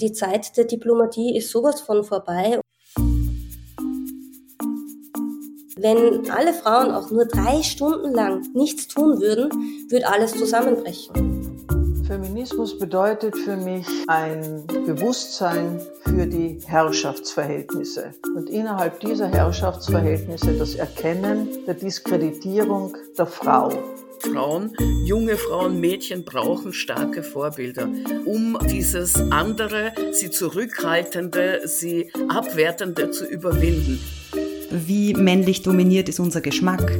Die Zeit der Diplomatie ist sowas von vorbei. Wenn alle Frauen auch nur drei Stunden lang nichts tun würden, würde alles zusammenbrechen. Feminismus bedeutet für mich ein Bewusstsein für die Herrschaftsverhältnisse und innerhalb dieser Herrschaftsverhältnisse das Erkennen der Diskreditierung der Frau. Frauen, junge Frauen, Mädchen brauchen starke Vorbilder, um dieses andere, sie zurückhaltende, sie abwertende zu überwinden. Wie männlich dominiert ist unser Geschmack?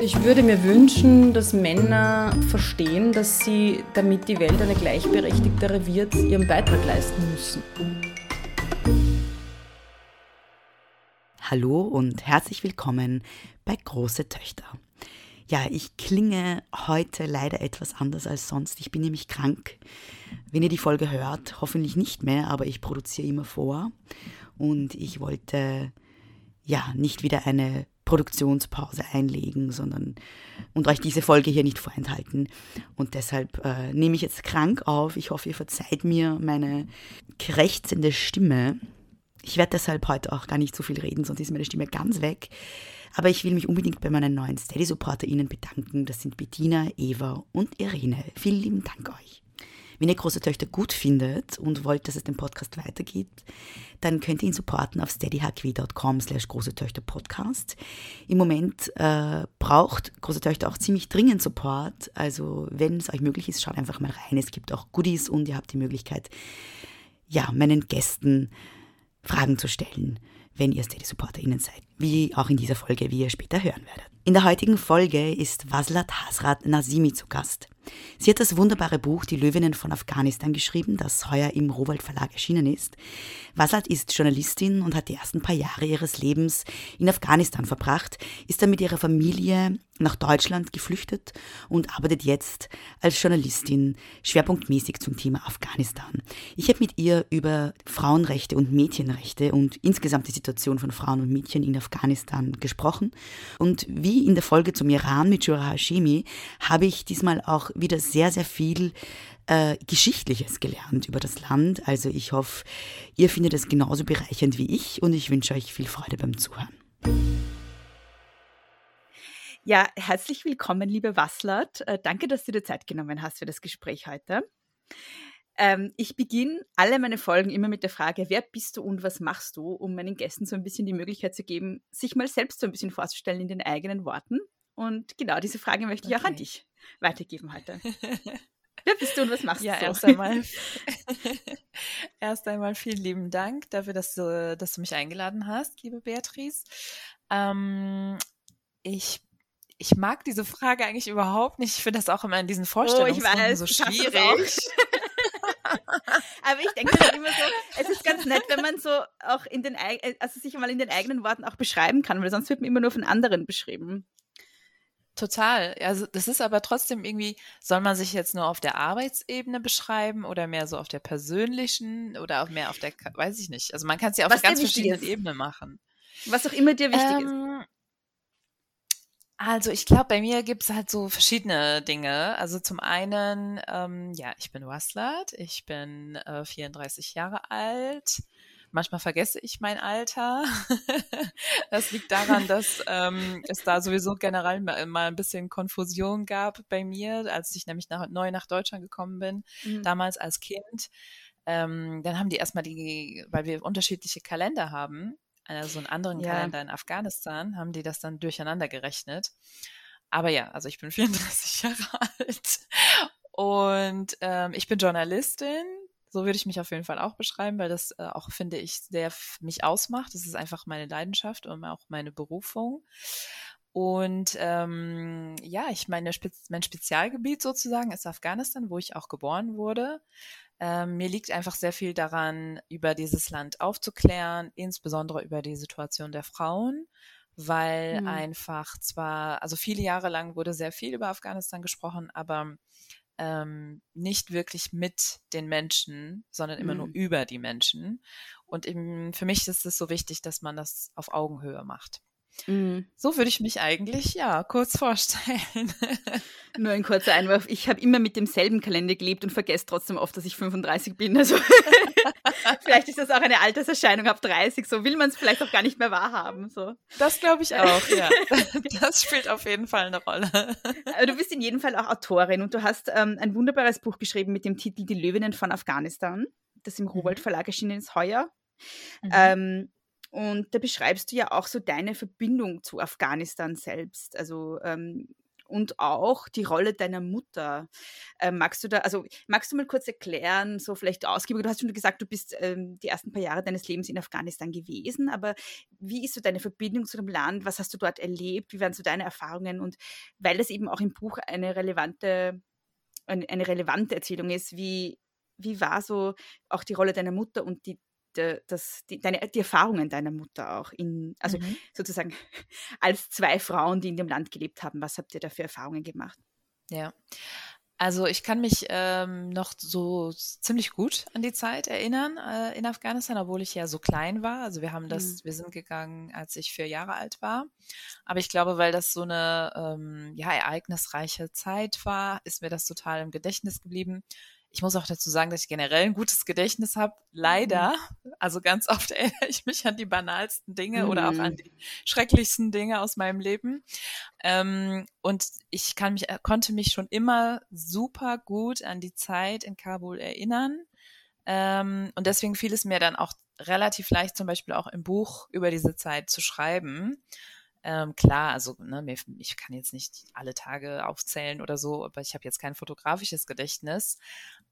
Ich würde mir wünschen, dass Männer verstehen, dass sie, damit die Welt eine gleichberechtigtere wird, ihren Beitrag leisten müssen. Hallo und herzlich willkommen bei Große Töchter. Ja, ich klinge heute leider etwas anders als sonst. Ich bin nämlich krank. Wenn ihr die Folge hört, hoffentlich nicht mehr, aber ich produziere immer vor. Und ich wollte ja nicht wieder eine Produktionspause einlegen, sondern und euch diese Folge hier nicht vorenthalten. Und deshalb äh, nehme ich jetzt krank auf. Ich hoffe, ihr verzeiht mir meine krächzende Stimme. Ich werde deshalb heute auch gar nicht so viel reden, sonst ist meine Stimme ganz weg. Aber ich will mich unbedingt bei meinen neuen Steady-SupporterInnen bedanken. Das sind Bettina, Eva und Irene. Vielen lieben Dank euch. Wenn ihr große Töchter gut findet und wollt, dass es den Podcast weitergeht, dann könnt ihr ihn supporten auf steadyhq.com slash große Töchter Podcast. Im Moment äh, braucht große Töchter auch ziemlich dringend Support. Also wenn es euch möglich ist, schaut einfach mal rein. Es gibt auch Goodies und ihr habt die Möglichkeit, ja, meinen Gästen Fragen zu stellen, wenn ihr Steady-SupporterInnen seid. Wie auch in dieser Folge, wie ihr später hören werdet. In der heutigen Folge ist Waslat Hasrat Nazimi zu Gast. Sie hat das wunderbare Buch Die Löwinnen von Afghanistan geschrieben, das heuer im Rowold Verlag erschienen ist. Waslat ist Journalistin und hat die ersten paar Jahre ihres Lebens in Afghanistan verbracht, ist dann mit ihrer Familie nach Deutschland geflüchtet und arbeitet jetzt als Journalistin schwerpunktmäßig zum Thema Afghanistan. Ich habe mit ihr über Frauenrechte und Mädchenrechte und insgesamt die Situation von Frauen und Mädchen in Afghanistan gesprochen. Und wie in der Folge zum Iran mit Shura Hashemi habe ich diesmal auch wieder sehr, sehr viel äh, Geschichtliches gelernt über das Land. Also ich hoffe, ihr findet es genauso bereichernd wie ich und ich wünsche euch viel Freude beim Zuhören. Ja, herzlich willkommen, liebe Wasslert. Äh, danke, dass du dir Zeit genommen hast für das Gespräch heute. Ähm, ich beginne alle meine Folgen immer mit der Frage, wer bist du und was machst du, um meinen Gästen so ein bisschen die Möglichkeit zu geben, sich mal selbst so ein bisschen vorzustellen in den eigenen Worten. Und genau diese Frage möchte ich okay. auch an dich weitergeben heute. Wer bist du und was machst ja, du? Ja, erst einmal, erst einmal vielen lieben Dank dafür, dass du, dass du mich eingeladen hast, liebe Beatrice. Ähm, ich ich mag diese Frage eigentlich überhaupt nicht. Ich finde das auch immer in diesen Vorstellungen oh, so schwierig. Aber ich denke halt immer so, es ist ganz nett, wenn man so auch in den, also sich mal in den eigenen Worten auch beschreiben kann, weil sonst wird man immer nur von anderen beschrieben. Total. Also das ist aber trotzdem irgendwie, soll man sich jetzt nur auf der Arbeitsebene beschreiben oder mehr so auf der persönlichen oder auch mehr auf der, weiß ich nicht. Also man kann es ja auf ganz verschiedenen Ebene machen. Was auch immer dir wichtig ähm, ist. Also ich glaube, bei mir gibt es halt so verschiedene Dinge. Also zum einen, ähm, ja, ich bin Waslat, ich bin äh, 34 Jahre alt Manchmal vergesse ich mein Alter. das liegt daran, dass ähm, es da sowieso generell mal ein bisschen Konfusion gab bei mir, als ich nämlich nach, neu nach Deutschland gekommen bin, mhm. damals als Kind. Ähm, dann haben die erstmal die, weil wir unterschiedliche Kalender haben, also einen anderen ja. Kalender in Afghanistan, haben die das dann durcheinander gerechnet. Aber ja, also ich bin 34 Jahre alt und ähm, ich bin Journalistin, so würde ich mich auf jeden Fall auch beschreiben, weil das äh, auch, finde ich, sehr mich ausmacht. Das ist einfach meine Leidenschaft und auch meine Berufung. Und ähm, ja, ich meine, Spez mein Spezialgebiet sozusagen ist Afghanistan, wo ich auch geboren wurde. Ähm, mir liegt einfach sehr viel daran, über dieses Land aufzuklären, insbesondere über die Situation der Frauen, weil mhm. einfach zwar, also viele Jahre lang wurde sehr viel über Afghanistan gesprochen, aber ähm, nicht wirklich mit den Menschen, sondern immer mhm. nur über die Menschen. Und eben, für mich ist es so wichtig, dass man das auf Augenhöhe macht. Mhm. So würde ich mich eigentlich, ja, kurz vorstellen. Nur ein kurzer Einwurf. Ich habe immer mit demselben Kalender gelebt und vergesse trotzdem oft, dass ich 35 bin. Also vielleicht ist das auch eine Alterserscheinung ab 30. So will man es vielleicht auch gar nicht mehr wahrhaben. So. Das glaube ich auch, ja. Das spielt auf jeden Fall eine Rolle. Aber du bist in jedem Fall auch Autorin und du hast ähm, ein wunderbares Buch geschrieben mit dem Titel Die Löwinnen von Afghanistan, das im Rowold mhm. Verlag erschienen ist heuer. Mhm. Ähm, und da beschreibst du ja auch so deine Verbindung zu Afghanistan selbst. Also ähm, und auch die Rolle deiner Mutter. Ähm, magst du da, also magst du mal kurz erklären, so vielleicht ausgiebig, du hast schon gesagt, du bist ähm, die ersten paar Jahre deines Lebens in Afghanistan gewesen, aber wie ist so deine Verbindung zu dem Land? Was hast du dort erlebt? Wie waren so deine Erfahrungen? Und weil das eben auch im Buch eine relevante, eine, eine relevante Erzählung ist, wie, wie war so auch die Rolle deiner Mutter und die de, das, die, deine, die Erfahrungen deiner Mutter auch in, also mhm. sozusagen als zwei Frauen, die in dem Land gelebt haben. Was habt ihr da für Erfahrungen gemacht? Ja. Also ich kann mich ähm, noch so ziemlich gut an die Zeit erinnern äh, in Afghanistan, obwohl ich ja so klein war. Also wir haben das, mhm. wir sind gegangen, als ich vier Jahre alt war. Aber ich glaube, weil das so eine ähm, ja ereignisreiche Zeit war, ist mir das total im Gedächtnis geblieben. Ich muss auch dazu sagen, dass ich generell ein gutes Gedächtnis habe. Leider. Mhm. Also ganz oft erinnere ich mich an die banalsten Dinge mhm. oder auch an mhm. die schrecklichsten Dinge aus meinem Leben. Ähm, und ich kann mich, äh, konnte mich schon immer super gut an die Zeit in Kabul erinnern. Ähm, und deswegen fiel es mir dann auch relativ leicht, zum Beispiel auch im Buch über diese Zeit zu schreiben. Ähm, klar, also ne, mir, ich kann jetzt nicht alle Tage aufzählen oder so, aber ich habe jetzt kein fotografisches Gedächtnis.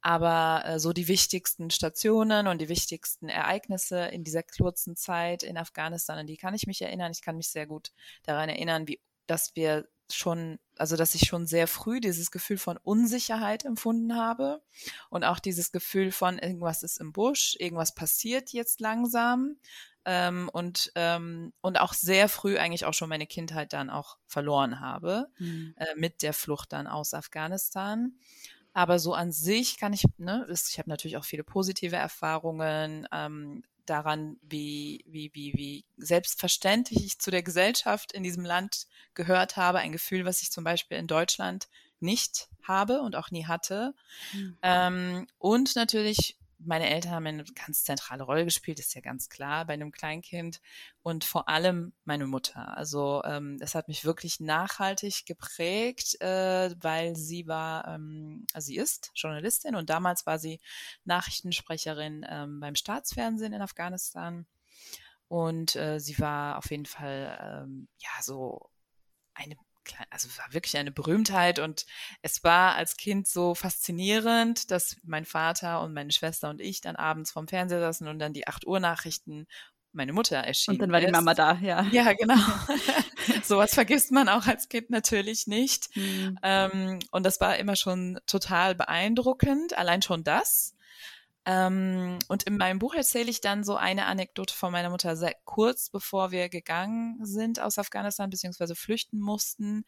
Aber äh, so die wichtigsten Stationen und die wichtigsten Ereignisse in dieser kurzen Zeit in Afghanistan, an die kann ich mich erinnern. Ich kann mich sehr gut daran erinnern, wie dass wir schon, also dass ich schon sehr früh dieses Gefühl von Unsicherheit empfunden habe und auch dieses Gefühl von irgendwas ist im Busch, irgendwas passiert jetzt langsam ähm, und, ähm, und auch sehr früh eigentlich auch schon meine Kindheit dann auch verloren habe, mhm. äh, mit der Flucht dann aus Afghanistan. Aber so an sich kann ich, ne, ich habe natürlich auch viele positive Erfahrungen ähm, daran, wie, wie, wie, wie selbstverständlich ich zu der Gesellschaft in diesem Land gehört habe. Ein Gefühl, was ich zum Beispiel in Deutschland nicht habe und auch nie hatte. Mhm. Ähm, und natürlich meine Eltern haben eine ganz zentrale Rolle gespielt, ist ja ganz klar bei einem Kleinkind und vor allem meine Mutter. Also ähm, das hat mich wirklich nachhaltig geprägt, äh, weil sie war, ähm, also sie ist Journalistin und damals war sie Nachrichtensprecherin ähm, beim Staatsfernsehen in Afghanistan und äh, sie war auf jeden Fall ähm, ja so eine also war wirklich eine Berühmtheit und es war als Kind so faszinierend, dass mein Vater und meine Schwester und ich dann abends vorm Fernseher saßen und dann die 8 Uhr Nachrichten meine Mutter erschien. Und dann war ist. die Mama da, ja. Ja, genau. Sowas vergisst man auch als Kind natürlich nicht. Mhm. Ähm, und das war immer schon total beeindruckend, allein schon das. Ähm, und in meinem Buch erzähle ich dann so eine Anekdote von meiner Mutter, sehr kurz bevor wir gegangen sind aus Afghanistan, beziehungsweise flüchten mussten.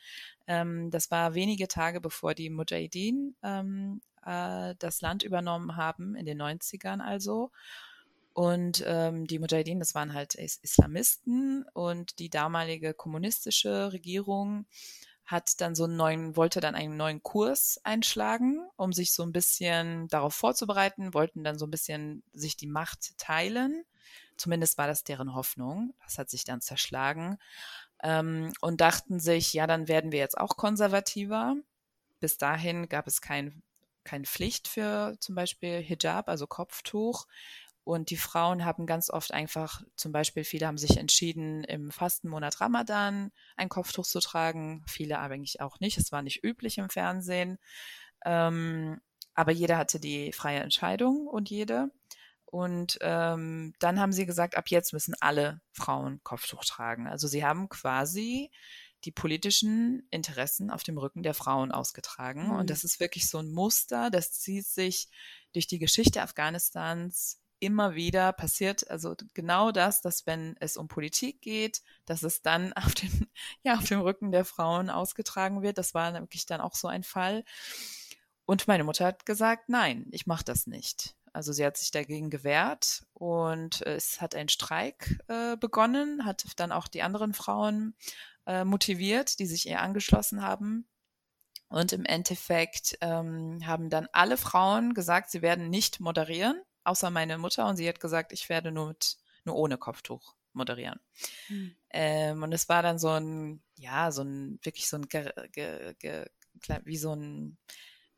Ähm, das war wenige Tage bevor die Mujahideen ähm, äh, das Land übernommen haben, in den 90ern also. Und ähm, die Mujahideen, das waren halt Islamisten und die damalige kommunistische Regierung hat dann so einen neuen, wollte dann einen neuen Kurs einschlagen, um sich so ein bisschen darauf vorzubereiten, wollten dann so ein bisschen sich die Macht teilen. Zumindest war das deren Hoffnung. Das hat sich dann zerschlagen. Ähm, und dachten sich, ja, dann werden wir jetzt auch konservativer. Bis dahin gab es kein, keine Pflicht für zum Beispiel Hijab, also Kopftuch. Und die Frauen haben ganz oft einfach, zum Beispiel viele haben sich entschieden, im Fastenmonat Ramadan ein Kopftuch zu tragen, viele aber eigentlich auch nicht. Es war nicht üblich im Fernsehen. Ähm, aber jeder hatte die freie Entscheidung und jede. Und ähm, dann haben sie gesagt, ab jetzt müssen alle Frauen Kopftuch tragen. Also sie haben quasi die politischen Interessen auf dem Rücken der Frauen ausgetragen. Mhm. Und das ist wirklich so ein Muster, das zieht sich durch die Geschichte Afghanistans immer wieder passiert, also genau das, dass wenn es um Politik geht, dass es dann auf den, ja, auf dem Rücken der Frauen ausgetragen wird. Das war wirklich dann auch so ein Fall. Und meine Mutter hat gesagt, nein, ich mache das nicht. also sie hat sich dagegen gewehrt und es hat ein Streik äh, begonnen, hat dann auch die anderen Frauen äh, motiviert, die sich ihr angeschlossen haben. Und im Endeffekt ähm, haben dann alle Frauen gesagt, sie werden nicht moderieren, außer meine Mutter. Und sie hat gesagt, ich werde nur mit, nur ohne Kopftuch moderieren. Mhm. Ähm, und es war dann so ein, ja, so ein, wirklich so ein, ge, ge, ge, wie so ein,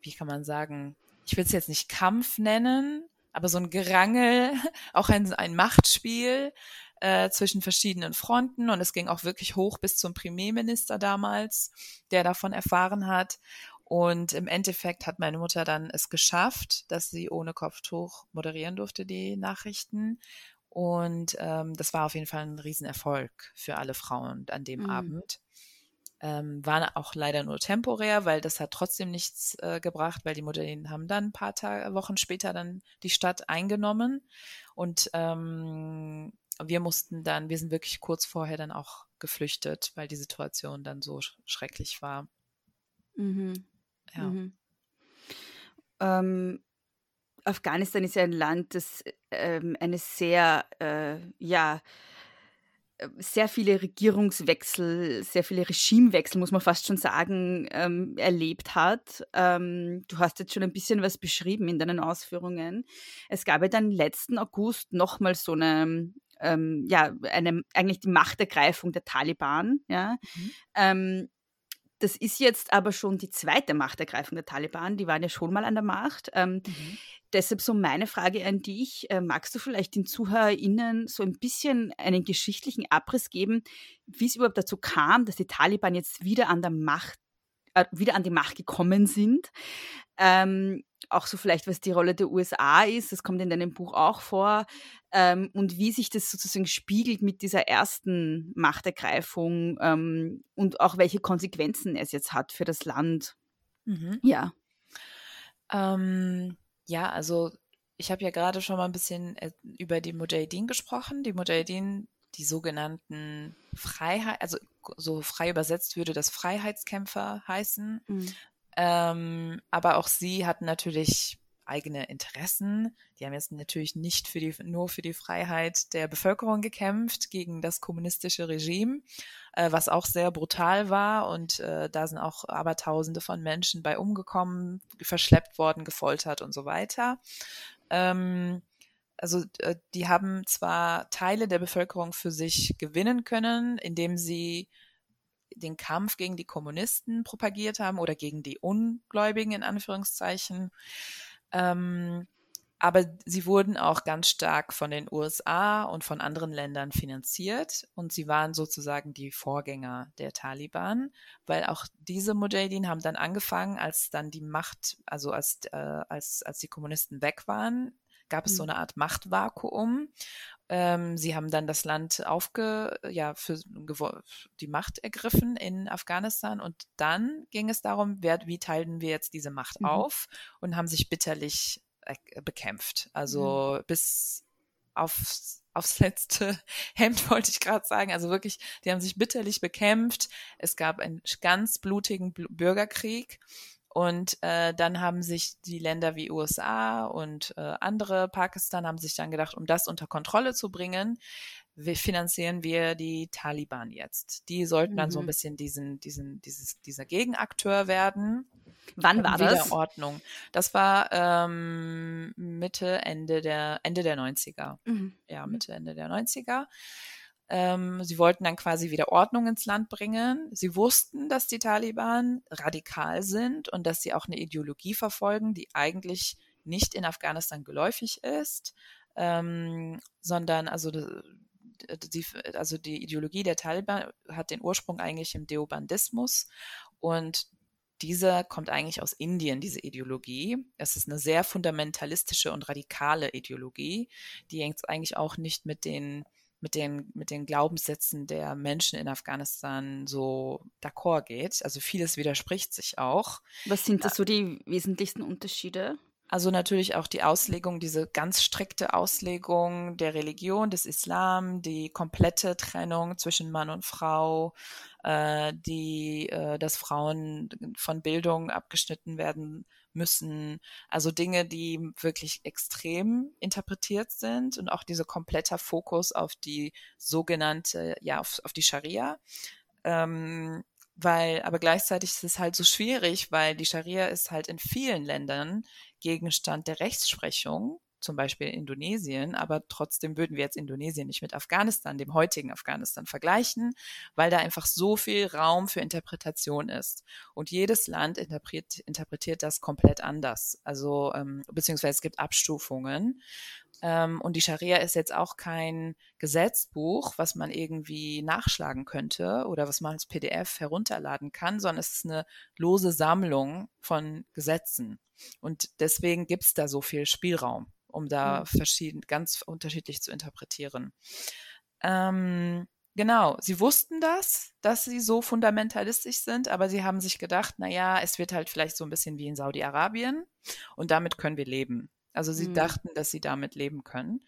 wie kann man sagen, ich will es jetzt nicht Kampf nennen, aber so ein Gerangel, auch ein, ein Machtspiel äh, zwischen verschiedenen Fronten und es ging auch wirklich hoch bis zum Premierminister damals, der davon erfahren hat. Und im Endeffekt hat meine Mutter dann es geschafft, dass sie ohne Kopftuch moderieren durfte, die Nachrichten. Und ähm, das war auf jeden Fall ein Riesenerfolg für alle Frauen an dem mhm. Abend. Ähm, war auch leider nur temporär, weil das hat trotzdem nichts äh, gebracht, weil die Modellen haben dann ein paar Tage, Wochen später dann die Stadt eingenommen und ähm, wir mussten dann, wir sind wirklich kurz vorher dann auch geflüchtet, weil die Situation dann so sch schrecklich war. Mhm. Ja. Mhm. Ähm, Afghanistan ist ja ein Land, das ähm, eine sehr, äh, ja, sehr viele Regierungswechsel, sehr viele Regimewechsel, muss man fast schon sagen, ähm, erlebt hat. Ähm, du hast jetzt schon ein bisschen was beschrieben in deinen Ausführungen. Es gab ja dann letzten August nochmal so eine, ähm, ja, eine, eigentlich die Machtergreifung der Taliban, ja. Mhm. Das ist jetzt aber schon die zweite Machtergreifung der Taliban. Die waren ja schon mal an der Macht. Ähm, mhm. Deshalb so meine Frage an dich. Äh, magst du vielleicht den ZuhörerInnen so ein bisschen einen geschichtlichen Abriss geben, wie es überhaupt dazu kam, dass die Taliban jetzt wieder an der Macht, äh, wieder an die Macht gekommen sind? Ähm, auch so vielleicht, was die Rolle der USA ist, das kommt in deinem Buch auch vor, ähm, und wie sich das sozusagen spiegelt mit dieser ersten Machtergreifung ähm, und auch welche Konsequenzen es jetzt hat für das Land. Mhm. Ja. Ähm, ja, also ich habe ja gerade schon mal ein bisschen äh, über die Mujahideen gesprochen. Die Mujahideen, die sogenannten Freiheit, also so frei übersetzt würde das Freiheitskämpfer heißen. Mhm. Ähm, aber auch sie hatten natürlich eigene Interessen. Die haben jetzt natürlich nicht für die, nur für die Freiheit der Bevölkerung gekämpft gegen das kommunistische Regime, äh, was auch sehr brutal war. Und äh, da sind auch Abertausende von Menschen bei umgekommen, verschleppt worden, gefoltert und so weiter. Ähm, also äh, die haben zwar Teile der Bevölkerung für sich gewinnen können, indem sie den Kampf gegen die Kommunisten propagiert haben oder gegen die Ungläubigen in Anführungszeichen. Ähm, aber sie wurden auch ganz stark von den USA und von anderen Ländern finanziert und sie waren sozusagen die Vorgänger der Taliban, weil auch diese Mujahideen haben dann angefangen, als dann die Macht, also als, äh, als, als die Kommunisten weg waren, gab es so mhm. eine Art Machtvakuum ähm, sie haben dann das Land aufge, ja, für die Macht ergriffen in Afghanistan und dann ging es darum, wer, wie teilen wir jetzt diese Macht mhm. auf und haben sich bitterlich äh, bekämpft. Also mhm. bis aufs, aufs letzte Hemd wollte ich gerade sagen. Also wirklich, die haben sich bitterlich bekämpft. Es gab einen ganz blutigen Bürgerkrieg. Und äh, dann haben sich die Länder wie USA und äh, andere, Pakistan, haben sich dann gedacht, um das unter Kontrolle zu bringen, wie finanzieren wir die Taliban jetzt. Die sollten dann mhm. so ein mhm. bisschen diesen, diesen, dieses, dieser Gegenakteur werden. Wann war das? Wiederordnung. Das war ähm, Mitte, Ende der, Ende der 90er. Mhm. Ja, Mitte, Ende der 90er. Ähm, sie wollten dann quasi wieder Ordnung ins Land bringen. Sie wussten, dass die Taliban radikal sind und dass sie auch eine Ideologie verfolgen, die eigentlich nicht in Afghanistan geläufig ist, ähm, sondern also die, also die Ideologie der Taliban hat den Ursprung eigentlich im Deobandismus und dieser kommt eigentlich aus Indien, diese Ideologie. Es ist eine sehr fundamentalistische und radikale Ideologie, die eigentlich auch nicht mit den mit den, mit den Glaubenssätzen der Menschen in Afghanistan so d'accord geht. Also vieles widerspricht sich auch. Was sind das so die wesentlichsten Unterschiede? Also natürlich auch die Auslegung, diese ganz strikte Auslegung der Religion, des Islam, die komplette Trennung zwischen Mann und Frau, äh, die, äh, dass Frauen von Bildung abgeschnitten werden müssen, also Dinge, die wirklich extrem interpretiert sind und auch dieser kompletter Fokus auf die sogenannte, ja, auf, auf die Scharia. Ähm, weil, aber gleichzeitig ist es halt so schwierig, weil die Scharia ist halt in vielen Ländern Gegenstand der Rechtsprechung zum Beispiel Indonesien, aber trotzdem würden wir jetzt Indonesien nicht mit Afghanistan, dem heutigen Afghanistan, vergleichen, weil da einfach so viel Raum für Interpretation ist. Und jedes Land interpretiert, interpretiert das komplett anders. Also, ähm, beziehungsweise es gibt Abstufungen. Ähm, und die Scharia ist jetzt auch kein Gesetzbuch, was man irgendwie nachschlagen könnte oder was man als PDF herunterladen kann, sondern es ist eine lose Sammlung von Gesetzen. Und deswegen gibt es da so viel Spielraum um da mhm. verschieden, ganz unterschiedlich zu interpretieren. Ähm, genau, sie wussten das, dass sie so fundamentalistisch sind, aber sie haben sich gedacht, naja, es wird halt vielleicht so ein bisschen wie in Saudi-Arabien und damit können wir leben. Also sie mhm. dachten, dass sie damit leben können.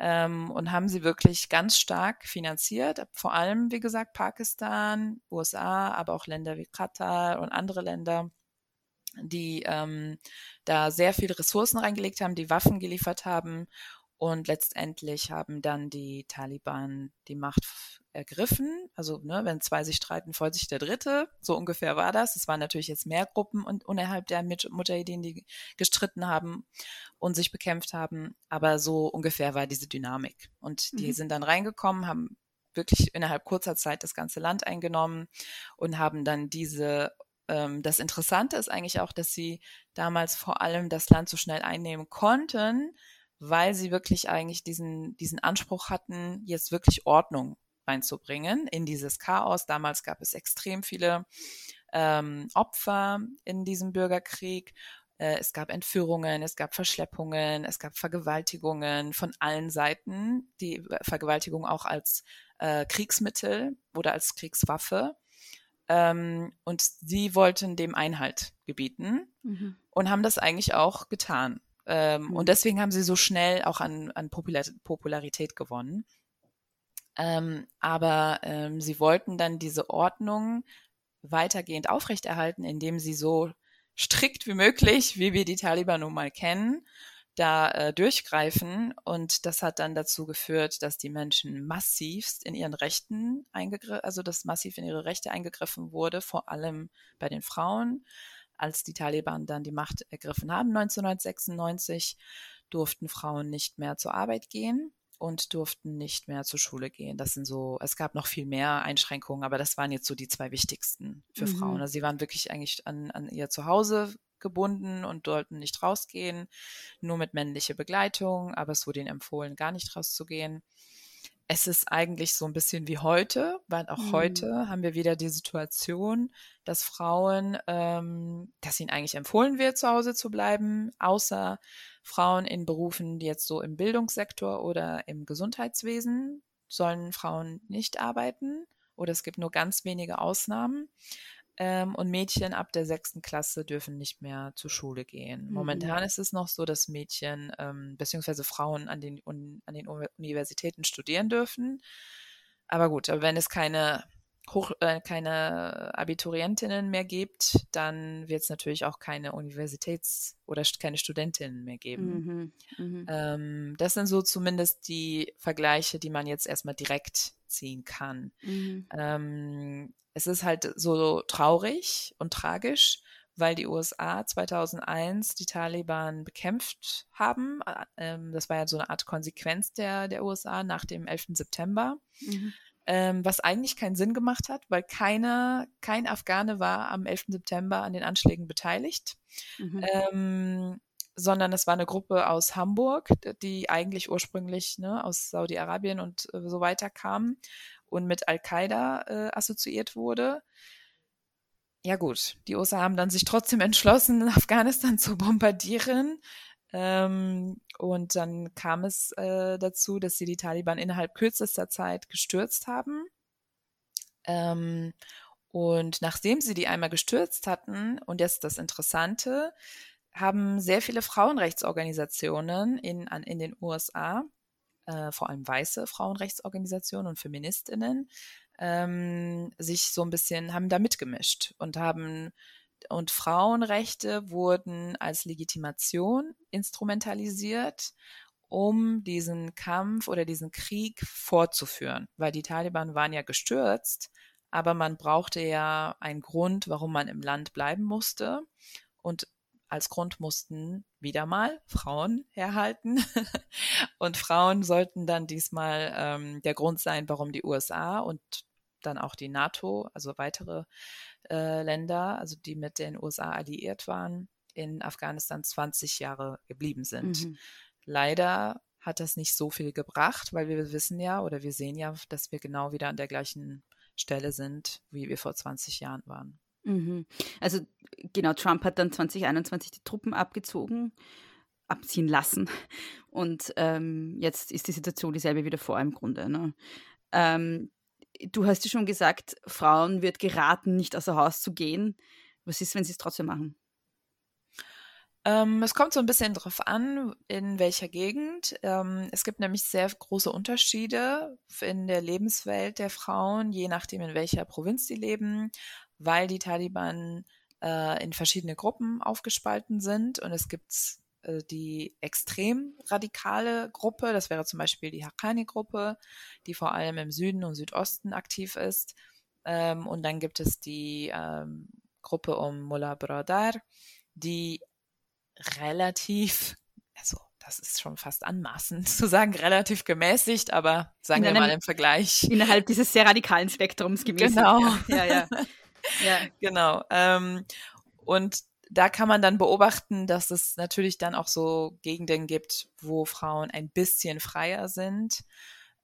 Ähm, und haben sie wirklich ganz stark finanziert, vor allem, wie gesagt, Pakistan, USA, aber auch Länder wie Katar und andere Länder die ähm, da sehr viele Ressourcen reingelegt haben, die Waffen geliefert haben und letztendlich haben dann die Taliban die Macht ergriffen. Also ne, wenn zwei sich streiten, freut sich der Dritte. So ungefähr war das. Es waren natürlich jetzt mehr Gruppen und innerhalb der Mujahideen, die gestritten haben und sich bekämpft haben. Aber so ungefähr war diese Dynamik. Und die mhm. sind dann reingekommen, haben wirklich innerhalb kurzer Zeit das ganze Land eingenommen und haben dann diese ähm, das Interessante ist eigentlich auch, dass sie damals vor allem das Land so schnell einnehmen konnten, weil sie wirklich eigentlich diesen, diesen Anspruch hatten, jetzt wirklich Ordnung reinzubringen in dieses Chaos. Damals gab es extrem viele ähm, Opfer in diesem Bürgerkrieg. Äh, es gab Entführungen, es gab Verschleppungen, es gab Vergewaltigungen von allen Seiten. Die Vergewaltigung auch als äh, Kriegsmittel oder als Kriegswaffe. Ähm, und sie wollten dem Einhalt gebieten mhm. und haben das eigentlich auch getan. Ähm, mhm. Und deswegen haben sie so schnell auch an, an Popular Popularität gewonnen. Ähm, aber ähm, sie wollten dann diese Ordnung weitergehend aufrechterhalten, indem sie so strikt wie möglich, wie wir die Taliban nun mal kennen, da äh, durchgreifen. Und das hat dann dazu geführt, dass die Menschen massivst in ihren Rechten eingegriffen, also dass massiv in ihre Rechte eingegriffen wurde, vor allem bei den Frauen. Als die Taliban dann die Macht ergriffen haben, 1996, durften Frauen nicht mehr zur Arbeit gehen und durften nicht mehr zur Schule gehen. Das sind so, es gab noch viel mehr Einschränkungen, aber das waren jetzt so die zwei wichtigsten für mhm. Frauen. Also sie waren wirklich eigentlich an, an ihr Zuhause gebunden und sollten nicht rausgehen, nur mit männlicher Begleitung, aber es wurde ihnen empfohlen, gar nicht rauszugehen. Es ist eigentlich so ein bisschen wie heute, weil auch mhm. heute haben wir wieder die Situation, dass Frauen, ähm, dass ihnen eigentlich empfohlen wird, zu Hause zu bleiben, außer Frauen in Berufen, die jetzt so im Bildungssektor oder im Gesundheitswesen, sollen Frauen nicht arbeiten oder es gibt nur ganz wenige Ausnahmen. Ähm, und Mädchen ab der sechsten Klasse dürfen nicht mehr zur Schule gehen. Mhm. Momentan ist es noch so, dass Mädchen ähm, bzw. Frauen an den, un, an den Universitäten studieren dürfen. Aber gut, wenn es keine Hoch, äh, keine Abiturientinnen mehr gibt, dann wird es natürlich auch keine Universitäts- oder keine Studentinnen mehr geben. Mhm, mhm. Ähm, das sind so zumindest die Vergleiche, die man jetzt erstmal direkt ziehen kann. Mhm. Ähm, es ist halt so traurig und tragisch, weil die USA 2001 die Taliban bekämpft haben. Ähm, das war ja so eine Art Konsequenz der, der USA nach dem 11. September. Mhm ähm, was eigentlich keinen Sinn gemacht hat, weil keiner, kein Afghane war am 11. September an den Anschlägen beteiligt. Mhm. Ähm, sondern es war eine Gruppe aus Hamburg, die eigentlich ursprünglich ne, aus Saudi-Arabien und äh, so weiter kam und mit Al-Qaida äh, assoziiert wurde. Ja gut, die USA haben dann sich trotzdem entschlossen, Afghanistan zu bombardieren. Ähm, und dann kam es äh, dazu, dass sie die Taliban innerhalb kürzester Zeit gestürzt haben. Ähm, und nachdem sie die einmal gestürzt hatten, und jetzt das Interessante, haben sehr viele Frauenrechtsorganisationen in, an, in den USA, äh, vor allem weiße Frauenrechtsorganisationen und Feministinnen, ähm, sich so ein bisschen, haben da mitgemischt und haben und Frauenrechte wurden als Legitimation instrumentalisiert, um diesen Kampf oder diesen Krieg fortzuführen, weil die Taliban waren ja gestürzt, aber man brauchte ja einen Grund, warum man im Land bleiben musste. Und als Grund mussten wieder mal Frauen herhalten. und Frauen sollten dann diesmal ähm, der Grund sein, warum die USA und dann auch die NATO, also weitere äh, Länder, also die mit den USA alliiert waren, in Afghanistan 20 Jahre geblieben sind. Mhm. Leider hat das nicht so viel gebracht, weil wir wissen ja oder wir sehen ja, dass wir genau wieder an der gleichen Stelle sind, wie wir vor 20 Jahren waren. Mhm. Also genau, Trump hat dann 2021 die Truppen abgezogen, abziehen lassen. Und ähm, jetzt ist die Situation dieselbe wie davor im Grunde. Ne? Ähm, du hast ja schon gesagt, Frauen wird geraten, nicht außer Haus zu gehen. Was ist, wenn sie es trotzdem machen? Ähm, es kommt so ein bisschen drauf an, in welcher Gegend. Ähm, es gibt nämlich sehr große Unterschiede in der Lebenswelt der Frauen, je nachdem, in welcher Provinz sie leben, weil die Taliban äh, in verschiedene Gruppen aufgespalten sind und es gibt äh, die extrem radikale Gruppe, das wäre zum Beispiel die Haqqani-Gruppe, die vor allem im Süden und Südosten aktiv ist. Ähm, und dann gibt es die ähm, Gruppe um Mullah Bradar, die relativ, also das ist schon fast anmaßend zu sagen, relativ gemäßigt, aber sagen wir mal im Vergleich. Innerhalb dieses sehr radikalen Spektrums gemäßigt. Genau. Ja, ja. ja. ja. Genau. Ähm, und da kann man dann beobachten, dass es natürlich dann auch so Gegenden gibt, wo Frauen ein bisschen freier sind.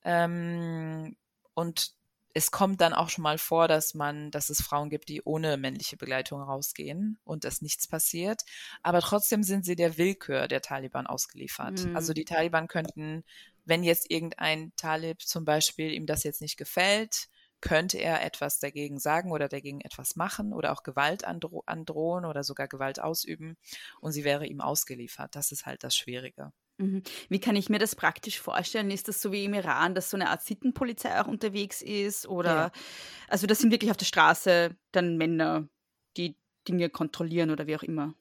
Ähm, und es kommt dann auch schon mal vor, dass man, dass es Frauen gibt, die ohne männliche Begleitung rausgehen und dass nichts passiert. Aber trotzdem sind sie der Willkür der Taliban ausgeliefert. Mhm. Also die Taliban könnten, wenn jetzt irgendein Talib zum Beispiel ihm das jetzt nicht gefällt, könnte er etwas dagegen sagen oder dagegen etwas machen oder auch Gewalt andro androhen oder sogar Gewalt ausüben und sie wäre ihm ausgeliefert. Das ist halt das Schwierige. Mhm. Wie kann ich mir das praktisch vorstellen? Ist das so wie im Iran, dass so eine Art Sittenpolizei auch unterwegs ist? Oder ja. also das sind wirklich auf der Straße dann Männer, die Dinge kontrollieren oder wie auch immer.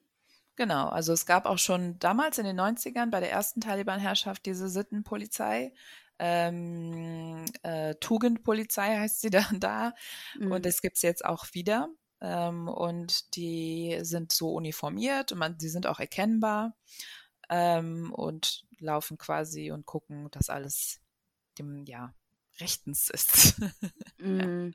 Genau, also es gab auch schon damals in den 90ern bei der ersten Taliban-Herrschaft diese Sittenpolizei ähm, äh, Tugendpolizei heißt sie dann da. Mhm. Und das gibt es jetzt auch wieder. Ähm, und die sind so uniformiert und man, die sind auch erkennbar ähm, und laufen quasi und gucken, dass alles dem, ja, rechtens ist. mm.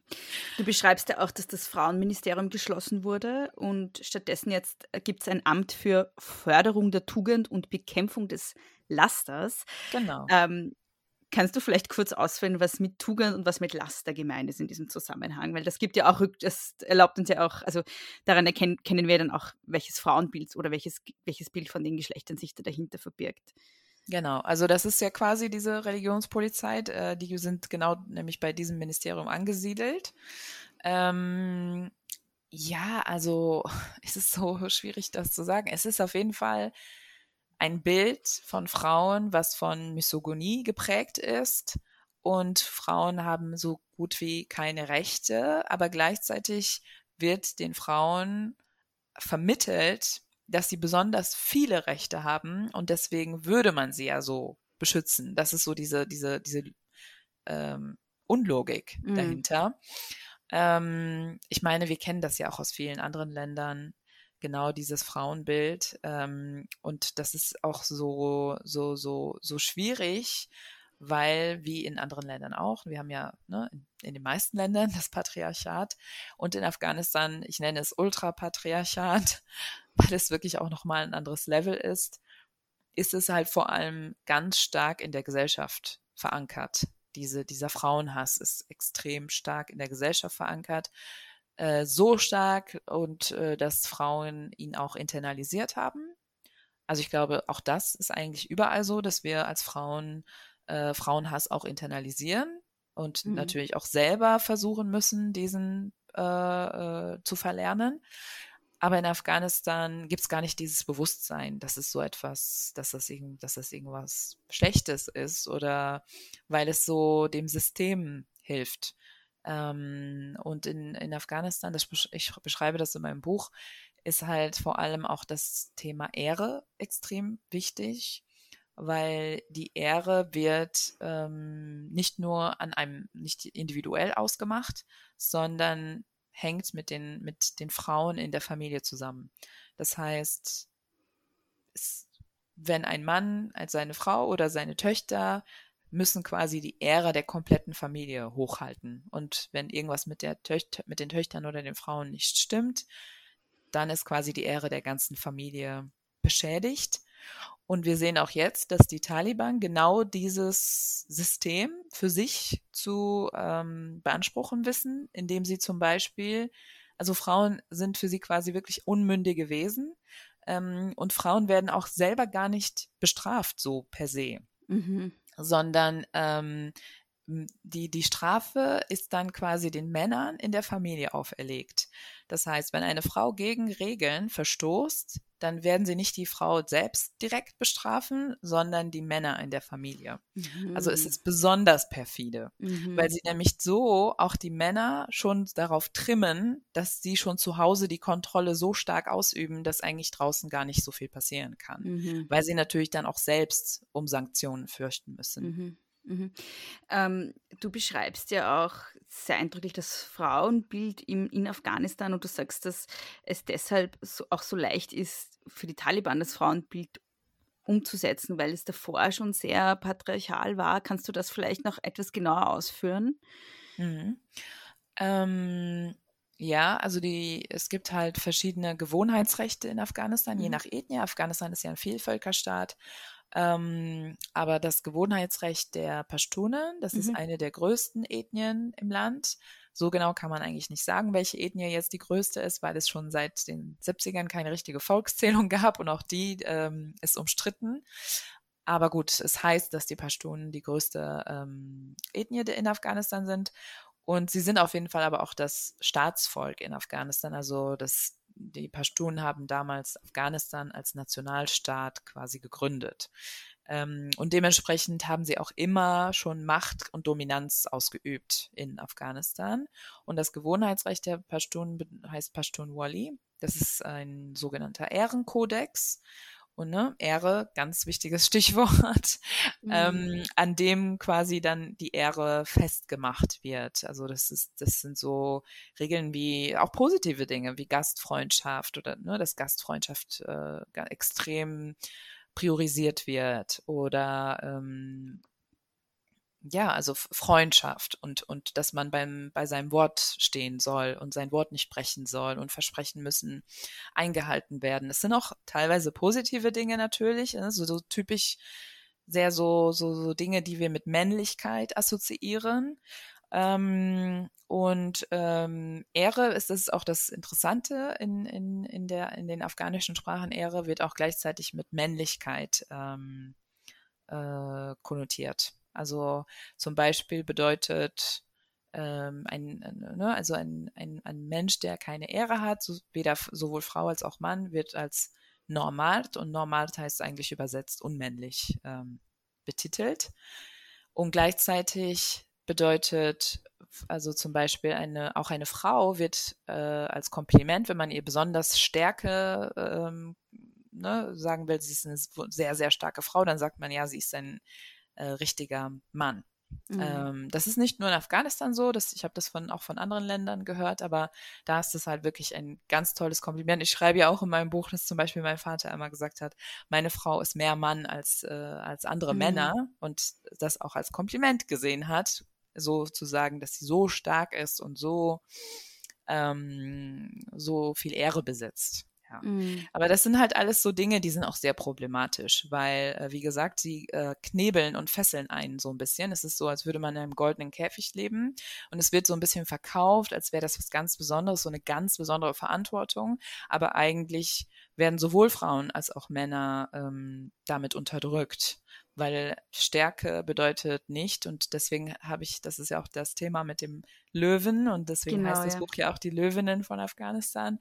Du beschreibst ja auch, dass das Frauenministerium geschlossen wurde und stattdessen jetzt gibt es ein Amt für Förderung der Tugend und Bekämpfung des Lasters. Genau. Ähm, Kannst du vielleicht kurz ausführen, was mit Tugend und was mit Laster gemeint ist in diesem Zusammenhang? Weil das gibt ja auch, das erlaubt uns ja auch, also daran erkennen kennen wir dann auch, welches Frauenbild oder welches, welches Bild von den Geschlechtern sich da dahinter verbirgt. Genau, also das ist ja quasi diese Religionspolizei, äh, die sind genau nämlich bei diesem Ministerium angesiedelt. Ähm, ja, also es ist so schwierig, das zu sagen. Es ist auf jeden Fall ein Bild von Frauen, was von Misogonie geprägt ist. Und Frauen haben so gut wie keine Rechte, aber gleichzeitig wird den Frauen vermittelt, dass sie besonders viele Rechte haben und deswegen würde man sie ja so beschützen. Das ist so diese, diese, diese ähm, Unlogik mhm. dahinter. Ähm, ich meine, wir kennen das ja auch aus vielen anderen Ländern genau dieses Frauenbild. Ähm, und das ist auch so, so, so, so schwierig, weil wie in anderen Ländern auch, wir haben ja ne, in, den meisten Ländern das Patriarchat und in Afghanistan, ich nenne es Ultrapatriarchat, weil es wirklich auch nochmal ein anderes Level ist, ist es halt vor allem ganz stark in der Gesellschaft verankert. Diese, dieser Frauenhass ist extrem stark in der Gesellschaft verankert. Äh, so stark und äh, dass Frauen ihn auch internalisiert haben. Also ich glaube, auch das ist eigentlich überall so, dass wir als Frauen äh, Frauenhass auch internalisieren und mhm. natürlich auch selber versuchen müssen, diesen äh, äh, zu verlernen. Aber in Afghanistan gibt es gar nicht dieses Bewusstsein, dass es so etwas, dass das, dass das irgendwas Schlechtes ist oder weil es so dem System hilft. Ähm, und in, in Afghanistan, das, ich beschreibe das in meinem Buch, ist halt vor allem auch das Thema Ehre extrem wichtig, weil die Ehre wird ähm, nicht nur an einem, nicht individuell ausgemacht, sondern hängt mit den, mit den Frauen in der Familie zusammen. Das heißt, es, wenn ein Mann als seine Frau oder seine Töchter müssen quasi die Ehre der kompletten Familie hochhalten. Und wenn irgendwas mit, der Töcht mit den Töchtern oder den Frauen nicht stimmt, dann ist quasi die Ehre der ganzen Familie beschädigt. Und wir sehen auch jetzt, dass die Taliban genau dieses System für sich zu ähm, beanspruchen wissen, indem sie zum Beispiel, also Frauen sind für sie quasi wirklich unmündige Wesen ähm, und Frauen werden auch selber gar nicht bestraft so per se, mhm. Sondern ähm, die, die Strafe ist dann quasi den Männern in der Familie auferlegt. Das heißt, wenn eine Frau gegen Regeln verstoßt, dann werden sie nicht die Frau selbst direkt bestrafen, sondern die Männer in der Familie. Mhm. Also es ist besonders perfide, mhm. weil sie nämlich so auch die Männer schon darauf trimmen, dass sie schon zu Hause die Kontrolle so stark ausüben, dass eigentlich draußen gar nicht so viel passieren kann, mhm. weil sie natürlich dann auch selbst um Sanktionen fürchten müssen. Mhm. Ähm, du beschreibst ja auch sehr eindrücklich das Frauenbild im, in Afghanistan und du sagst, dass es deshalb so, auch so leicht ist, für die Taliban das Frauenbild umzusetzen, weil es davor schon sehr patriarchal war. Kannst du das vielleicht noch etwas genauer ausführen? Mhm. Ähm, ja, also die, es gibt halt verschiedene Gewohnheitsrechte in Afghanistan, mhm. je nach Ethnie. Afghanistan ist ja ein Vielvölkerstaat ähm, aber das Gewohnheitsrecht der Pashtunen, das mhm. ist eine der größten Ethnien im Land. So genau kann man eigentlich nicht sagen, welche Ethnie jetzt die größte ist, weil es schon seit den 70ern keine richtige Volkszählung gab und auch die ähm, ist umstritten. Aber gut, es heißt, dass die Pashtunen die größte ähm, Ethnie in Afghanistan sind. Und sie sind auf jeden Fall aber auch das Staatsvolk in Afghanistan, also das die Pashtun haben damals Afghanistan als Nationalstaat quasi gegründet. Ähm, und dementsprechend haben sie auch immer schon Macht und Dominanz ausgeübt in Afghanistan. Und das Gewohnheitsrecht der Pashtun heißt Pashtun Wali. Das ist ein sogenannter Ehrenkodex und ne, Ehre, ganz wichtiges Stichwort, mhm. ähm, an dem quasi dann die Ehre festgemacht wird. Also das ist, das sind so Regeln wie auch positive Dinge wie Gastfreundschaft oder ne, dass Gastfreundschaft äh, extrem priorisiert wird oder ähm, ja, also Freundschaft und, und dass man beim, bei seinem Wort stehen soll und sein Wort nicht brechen soll und Versprechen müssen eingehalten werden. Es sind auch teilweise positive Dinge natürlich, ne, so, so typisch sehr so, so, so Dinge, die wir mit Männlichkeit assoziieren. Ähm, und ähm, Ehre ist das ist auch das Interessante in, in, in, der, in den afghanischen Sprachen. Ehre wird auch gleichzeitig mit Männlichkeit ähm, äh, konnotiert. Also zum Beispiel bedeutet ähm, ein, ne, also ein, ein, ein Mensch, der keine Ehre hat, so, weder sowohl Frau als auch Mann, wird als normalt und normalt heißt eigentlich übersetzt unmännlich ähm, betitelt. Und gleichzeitig bedeutet also zum Beispiel eine, auch eine Frau wird äh, als Kompliment, wenn man ihr besonders Stärke ähm, ne, sagen will, sie ist eine sehr, sehr starke Frau, dann sagt man ja, sie ist ein äh, richtiger Mann. Mhm. Ähm, das ist nicht nur in Afghanistan so, das, ich habe das von, auch von anderen Ländern gehört, aber da ist es halt wirklich ein ganz tolles Kompliment. Ich schreibe ja auch in meinem Buch, dass zum Beispiel mein Vater einmal gesagt hat, meine Frau ist mehr Mann als, äh, als andere mhm. Männer und das auch als Kompliment gesehen hat, so zu sagen, dass sie so stark ist und so, ähm, so viel Ehre besitzt. Ja. Mhm. Aber das sind halt alles so Dinge, die sind auch sehr problematisch, weil, äh, wie gesagt, sie äh, knebeln und fesseln einen so ein bisschen. Es ist so, als würde man in einem goldenen Käfig leben und es wird so ein bisschen verkauft, als wäre das was ganz Besonderes, so eine ganz besondere Verantwortung. Aber eigentlich werden sowohl Frauen als auch Männer ähm, damit unterdrückt weil Stärke bedeutet nicht und deswegen habe ich, das ist ja auch das Thema mit dem Löwen und deswegen genau, heißt das ja. Buch ja auch die Löwinnen von Afghanistan.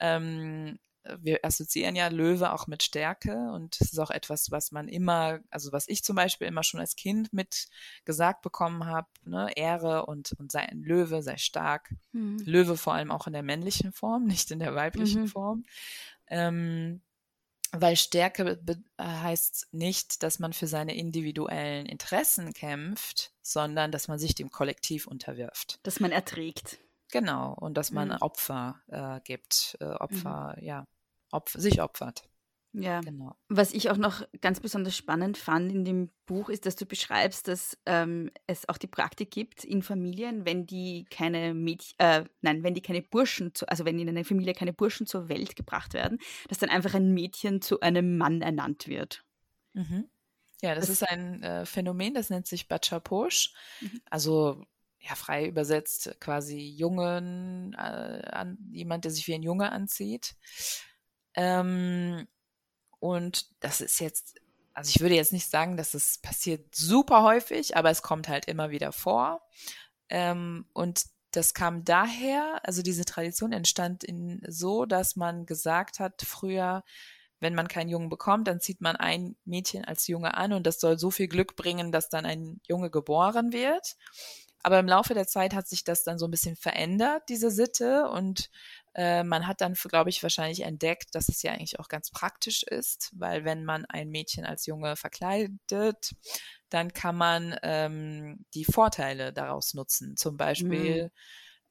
Ähm, wir assoziieren ja Löwe auch mit Stärke und es ist auch etwas, was man immer, also was ich zum Beispiel immer schon als Kind mit gesagt bekommen habe, ne, Ehre und, und sei ein Löwe, sei stark. Mhm. Löwe vor allem auch in der männlichen Form, nicht in der weiblichen mhm. Form. Ähm, weil Stärke heißt nicht, dass man für seine individuellen Interessen kämpft, sondern dass man sich dem Kollektiv unterwirft. Dass man erträgt. Genau, und dass man mhm. Opfer äh, gibt, äh, Opfer, mhm. ja, opf sich opfert. Ja, genau. Was ich auch noch ganz besonders spannend fand in dem Buch, ist, dass du beschreibst, dass ähm, es auch die Praktik gibt in Familien, wenn die keine Mädchen, äh, nein, wenn die keine Burschen, zu, also wenn in einer Familie keine Burschen zur Welt gebracht werden, dass dann einfach ein Mädchen zu einem Mann ernannt wird. Mhm. Ja, das, das, ist ein äh, Phänomen, das nennt sich Bachaposh. Mhm. Also ja, frei übersetzt quasi Jungen, äh, an, jemand, der sich wie ein Junge anzieht. Ähm, und das ist jetzt, also ich würde jetzt nicht sagen, dass es passiert super häufig, aber es kommt halt immer wieder vor. Ähm, und das kam daher, also diese Tradition entstand in so, dass man gesagt hat, früher, wenn man keinen Jungen bekommt, dann zieht man ein Mädchen als Junge an und das soll so viel Glück bringen, dass dann ein Junge geboren wird. Aber im Laufe der Zeit hat sich das dann so ein bisschen verändert, diese Sitte. Und äh, man hat dann, glaube ich, wahrscheinlich entdeckt, dass es ja eigentlich auch ganz praktisch ist, weil wenn man ein Mädchen als Junge verkleidet, dann kann man ähm, die Vorteile daraus nutzen. Zum Beispiel mhm.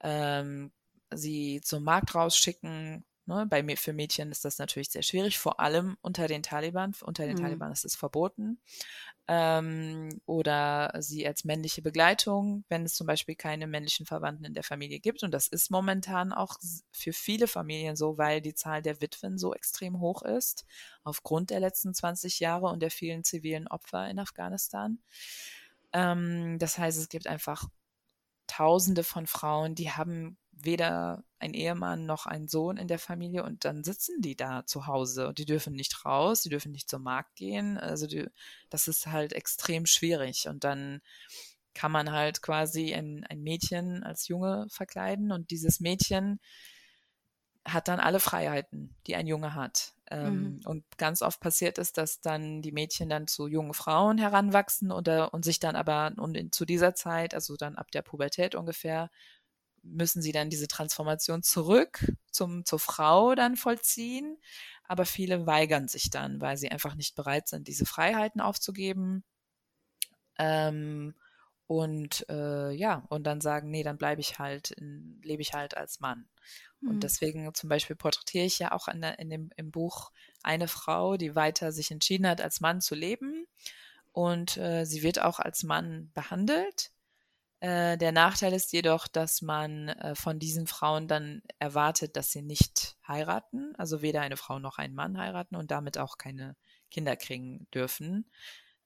ähm, sie zum Markt rausschicken. Ne? Bei, für Mädchen ist das natürlich sehr schwierig, vor allem unter den Taliban. Unter den mhm. Taliban ist es verboten ähm, oder sie als männliche Begleitung, wenn es zum Beispiel keine männlichen Verwandten in der Familie gibt. Und das ist momentan auch für viele Familien so, weil die Zahl der Witwen so extrem hoch ist, aufgrund der letzten 20 Jahre und der vielen zivilen Opfer in Afghanistan. Ähm, das heißt, es gibt einfach Tausende von Frauen, die haben weder ein Ehemann noch ein Sohn in der Familie und dann sitzen die da zu Hause und die dürfen nicht raus, die dürfen nicht zum Markt gehen. Also die, das ist halt extrem schwierig und dann kann man halt quasi ein, ein Mädchen als Junge verkleiden und dieses Mädchen hat dann alle Freiheiten, die ein Junge hat. Ähm, mhm. Und ganz oft passiert es, dass dann die Mädchen dann zu jungen Frauen heranwachsen oder und sich dann aber und in, zu dieser Zeit, also dann ab der Pubertät ungefähr, müssen sie dann diese Transformation zurück zum, zur Frau dann vollziehen. Aber viele weigern sich dann, weil sie einfach nicht bereit sind, diese Freiheiten aufzugeben. Ähm, und äh, ja, und dann sagen, nee, dann bleibe ich halt, in, lebe ich halt als Mann. Mhm. Und deswegen zum Beispiel porträtiere ich ja auch in, in dem, im Buch eine Frau, die weiter sich entschieden hat, als Mann zu leben. Und äh, sie wird auch als Mann behandelt. Äh, der Nachteil ist jedoch, dass man äh, von diesen Frauen dann erwartet, dass sie nicht heiraten, also weder eine Frau noch einen Mann heiraten und damit auch keine Kinder kriegen dürfen,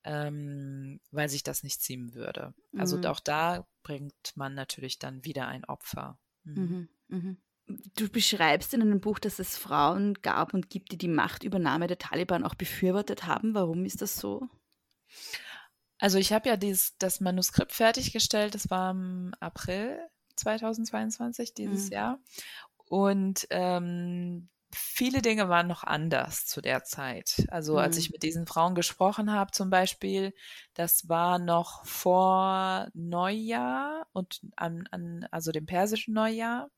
ähm, weil sich das nicht ziehen würde. Also mhm. auch da bringt man natürlich dann wieder ein Opfer. Mhm. Mhm. mhm. Du beschreibst in einem Buch, dass es Frauen gab und gibt, die die Machtübernahme der Taliban auch befürwortet haben. Warum ist das so? Also ich habe ja dieses, das Manuskript fertiggestellt, das war im April 2022 dieses mhm. Jahr. Und ähm, viele Dinge waren noch anders zu der Zeit. Also mhm. als ich mit diesen Frauen gesprochen habe zum Beispiel, das war noch vor Neujahr und an, an also dem persischen Neujahr,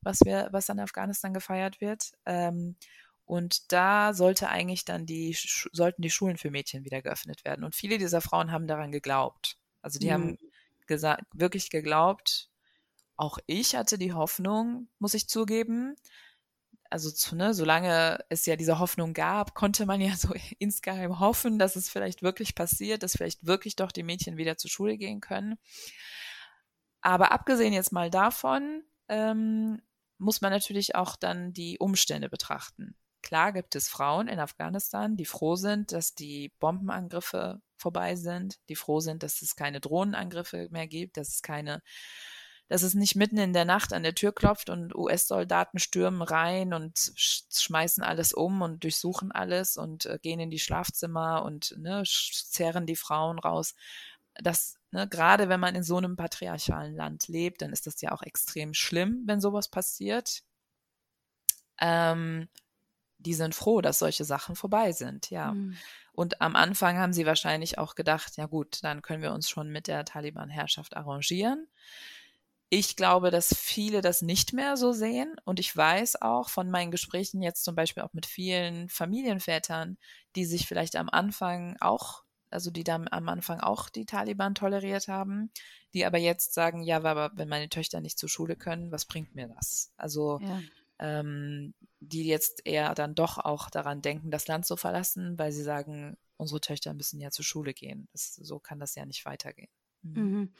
was wir, was an Afghanistan gefeiert wird. Ähm, und da sollte eigentlich dann die, sollten die Schulen für Mädchen wieder geöffnet werden. Und viele dieser Frauen haben daran geglaubt. Also die mhm. haben gesagt, wirklich geglaubt. Auch ich hatte die Hoffnung, muss ich zugeben. Also ne, solange es ja diese Hoffnung gab, konnte man ja so insgeheim hoffen, dass es vielleicht wirklich passiert, dass vielleicht wirklich doch die Mädchen wieder zur Schule gehen können. Aber abgesehen jetzt mal davon, ähm, muss man natürlich auch dann die Umstände betrachten. Klar gibt es Frauen in Afghanistan, die froh sind, dass die Bombenangriffe vorbei sind, die froh sind, dass es keine Drohnenangriffe mehr gibt, dass es keine, dass es nicht mitten in der Nacht an der Tür klopft und US-Soldaten stürmen rein und schmeißen alles um und durchsuchen alles und äh, gehen in die Schlafzimmer und ne, zerren die Frauen raus. Das, ne, gerade wenn man in so einem patriarchalen Land lebt, dann ist das ja auch extrem schlimm, wenn sowas passiert. Ähm, die sind froh, dass solche Sachen vorbei sind, ja. Mhm. Und am Anfang haben sie wahrscheinlich auch gedacht, ja gut, dann können wir uns schon mit der Taliban-Herrschaft arrangieren. Ich glaube, dass viele das nicht mehr so sehen. Und ich weiß auch von meinen Gesprächen jetzt zum Beispiel auch mit vielen Familienvätern, die sich vielleicht am Anfang auch, also die da am Anfang auch die Taliban toleriert haben, die aber jetzt sagen, ja, aber wenn meine Töchter nicht zur Schule können, was bringt mir das? Also ja. Ähm, die jetzt eher dann doch auch daran denken, das Land zu verlassen, weil sie sagen, unsere Töchter müssen ja zur Schule gehen. Das, so kann das ja nicht weitergehen. Mhm. mhm.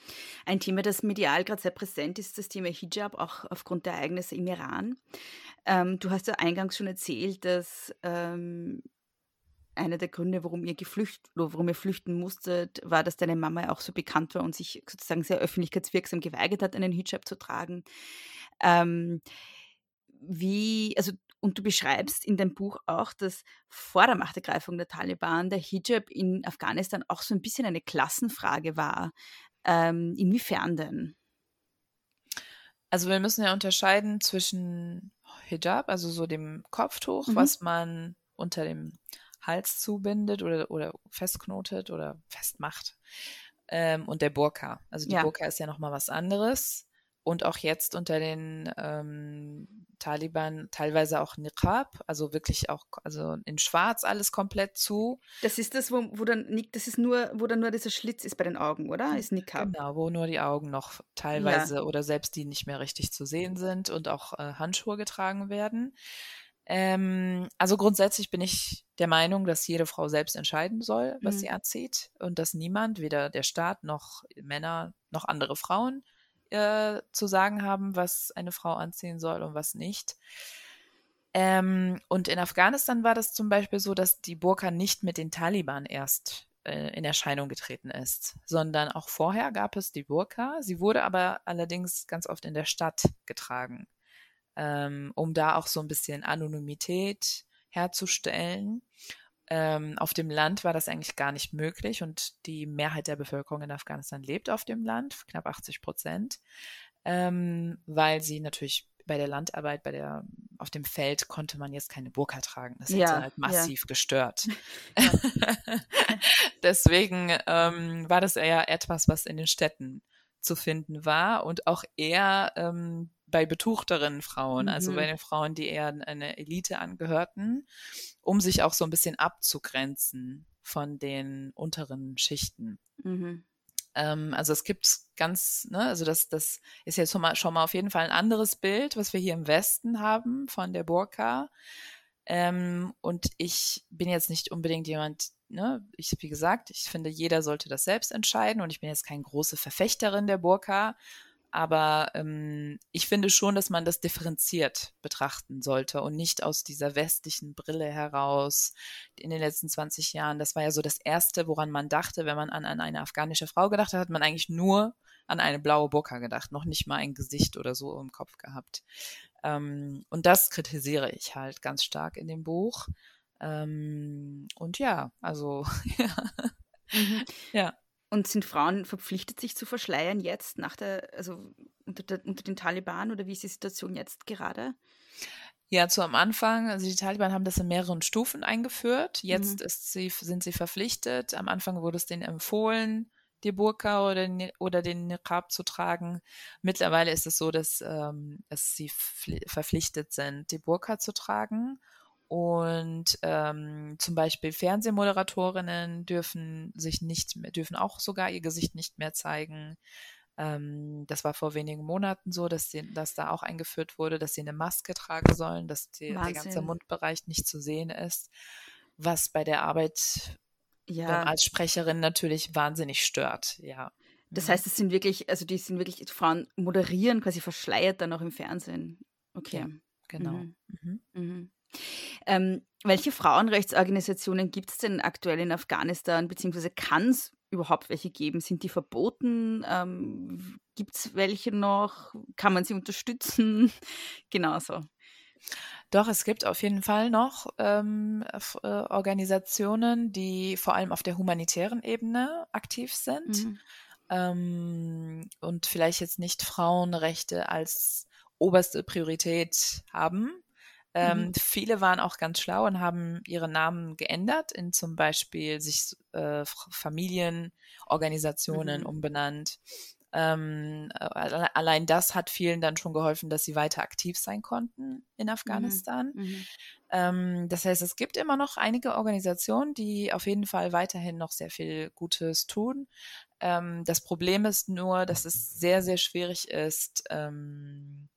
Ein Thema, das medial gerade sehr präsent ist, das Thema Hijab, auch aufgrund der Ereignisse im Iran. Ähm, du hast ja eingangs schon erzählt, dass ähm, einer der Gründe, warum ihr geflüchtet oder warum ihr flüchten musstet, war, dass deine Mama auch so bekannt war und sich sozusagen sehr öffentlichkeitswirksam geweigert hat, einen Hijab zu tragen. Ähm, wie, also und du beschreibst in deinem Buch auch, dass vor der Machtergreifung der Taliban der Hijab in Afghanistan auch so ein bisschen eine Klassenfrage war. Ähm, inwiefern denn? Also wir müssen ja unterscheiden zwischen Hijab, also so dem Kopftuch, mhm. was man unter dem Hals zubindet oder, oder festknotet oder festmacht, ähm, und der Burka. Also die ja. Burka ist ja nochmal was anderes und auch jetzt unter den ähm, Taliban teilweise auch Niqab, also wirklich auch also in Schwarz alles komplett zu. Das ist das, wo, wo dann das ist nur, wo dann nur dieser Schlitz ist bei den Augen, oder? Ist Niqab. Genau, wo nur die Augen noch teilweise ja. oder selbst die nicht mehr richtig zu sehen sind und auch äh, Handschuhe getragen werden. Ähm, also grundsätzlich bin ich der Meinung, dass jede Frau selbst entscheiden soll, was mhm. sie anzieht und dass niemand, weder der Staat noch Männer noch andere Frauen, äh, zu sagen haben, was eine Frau anziehen soll und was nicht. Ähm, und in Afghanistan war das zum Beispiel so, dass die Burka nicht mit den Taliban erst äh, in Erscheinung getreten ist, sondern auch vorher gab es die Burka. Sie wurde aber allerdings ganz oft in der Stadt getragen, ähm, um da auch so ein bisschen Anonymität herzustellen. Ähm, auf dem Land war das eigentlich gar nicht möglich und die Mehrheit der Bevölkerung in Afghanistan lebt auf dem Land, knapp 80 Prozent, ähm, weil sie natürlich bei der Landarbeit, bei der auf dem Feld konnte man jetzt keine Burka tragen. Das ja, hätte halt massiv ja. gestört. Ja. Deswegen ähm, war das eher etwas, was in den Städten zu finden war und auch eher ähm, bei betuchteren Frauen, also mhm. also bei den Frauen, die eher eine Elite angehörten, um sich auch so ein bisschen abzugrenzen von den unteren Schichten. Mhm. Ähm, also es gibt ganz, ne, also das, das ist jetzt schon mal, schon mal auf jeden Fall ein anderes Bild, was wir hier im Westen haben von der Burka. Ähm, und ich bin jetzt nicht unbedingt jemand, ne, ich, wie gesagt, ich finde, jeder sollte das selbst entscheiden und ich bin jetzt keine große Verfechterin der Burka, aber ähm, ich finde schon, dass man das differenziert betrachten sollte und nicht aus dieser westlichen Brille heraus in den letzten 20 Jahren. Das war ja so das Erste, woran man dachte, wenn man an, an eine afghanische Frau gedacht hat, hat man eigentlich nur an eine blaue Burka gedacht, noch nicht mal ein Gesicht oder so im Kopf gehabt. Ähm, und das kritisiere ich halt ganz stark in dem Buch. Ähm, und ja, also ja. Mhm. ja. Und sind Frauen verpflichtet, sich zu verschleiern jetzt nach der, also unter, der, unter den Taliban oder wie ist die Situation jetzt gerade? Ja, zu am Anfang, also die Taliban haben das in mehreren Stufen eingeführt. Jetzt mhm. sie, sind sie verpflichtet. Am Anfang wurde es denen empfohlen, die Burka oder, oder den Niqab zu tragen. Mittlerweile ist es so, dass, ähm, dass sie verpflichtet sind, die Burka zu tragen. Und ähm, zum Beispiel Fernsehmoderatorinnen dürfen sich nicht mehr, dürfen auch sogar ihr Gesicht nicht mehr zeigen. Ähm, das war vor wenigen Monaten so, dass, sie, dass da auch eingeführt wurde, dass sie eine Maske tragen sollen, dass die, der ganze Mundbereich nicht zu sehen ist, was bei der Arbeit ja. als Sprecherin natürlich wahnsinnig stört, ja. Das mhm. heißt, es sind wirklich, also die sind wirklich, Frauen moderieren quasi verschleiert dann auch im Fernsehen. Okay. Ja, genau. Mhm. Mhm. mhm. Ähm, welche Frauenrechtsorganisationen gibt es denn aktuell in Afghanistan, beziehungsweise kann es überhaupt welche geben? Sind die verboten? Ähm, gibt es welche noch? Kann man sie unterstützen? genau so. Doch, es gibt auf jeden Fall noch ähm, äh, Organisationen, die vor allem auf der humanitären Ebene aktiv sind mhm. ähm, und vielleicht jetzt nicht Frauenrechte als oberste Priorität haben, Ähm, mhm. Viele waren auch ganz schlau und haben ihre Namen geändert in zum Beispiel sich äh, Familienorganisationen mhm. umbenannt. Ähm, äh, allein das hat vielen dann schon geholfen, dass sie weiter aktiv sein konnten in mhm. Afghanistan. Mhm. Ähm, das heißt, es gibt immer noch einige Organisationen, die auf jeden Fall weiterhin noch sehr viel Gutes tun. Ähm, das Problem ist nur, dass es sehr, sehr schwierig ist, ähm,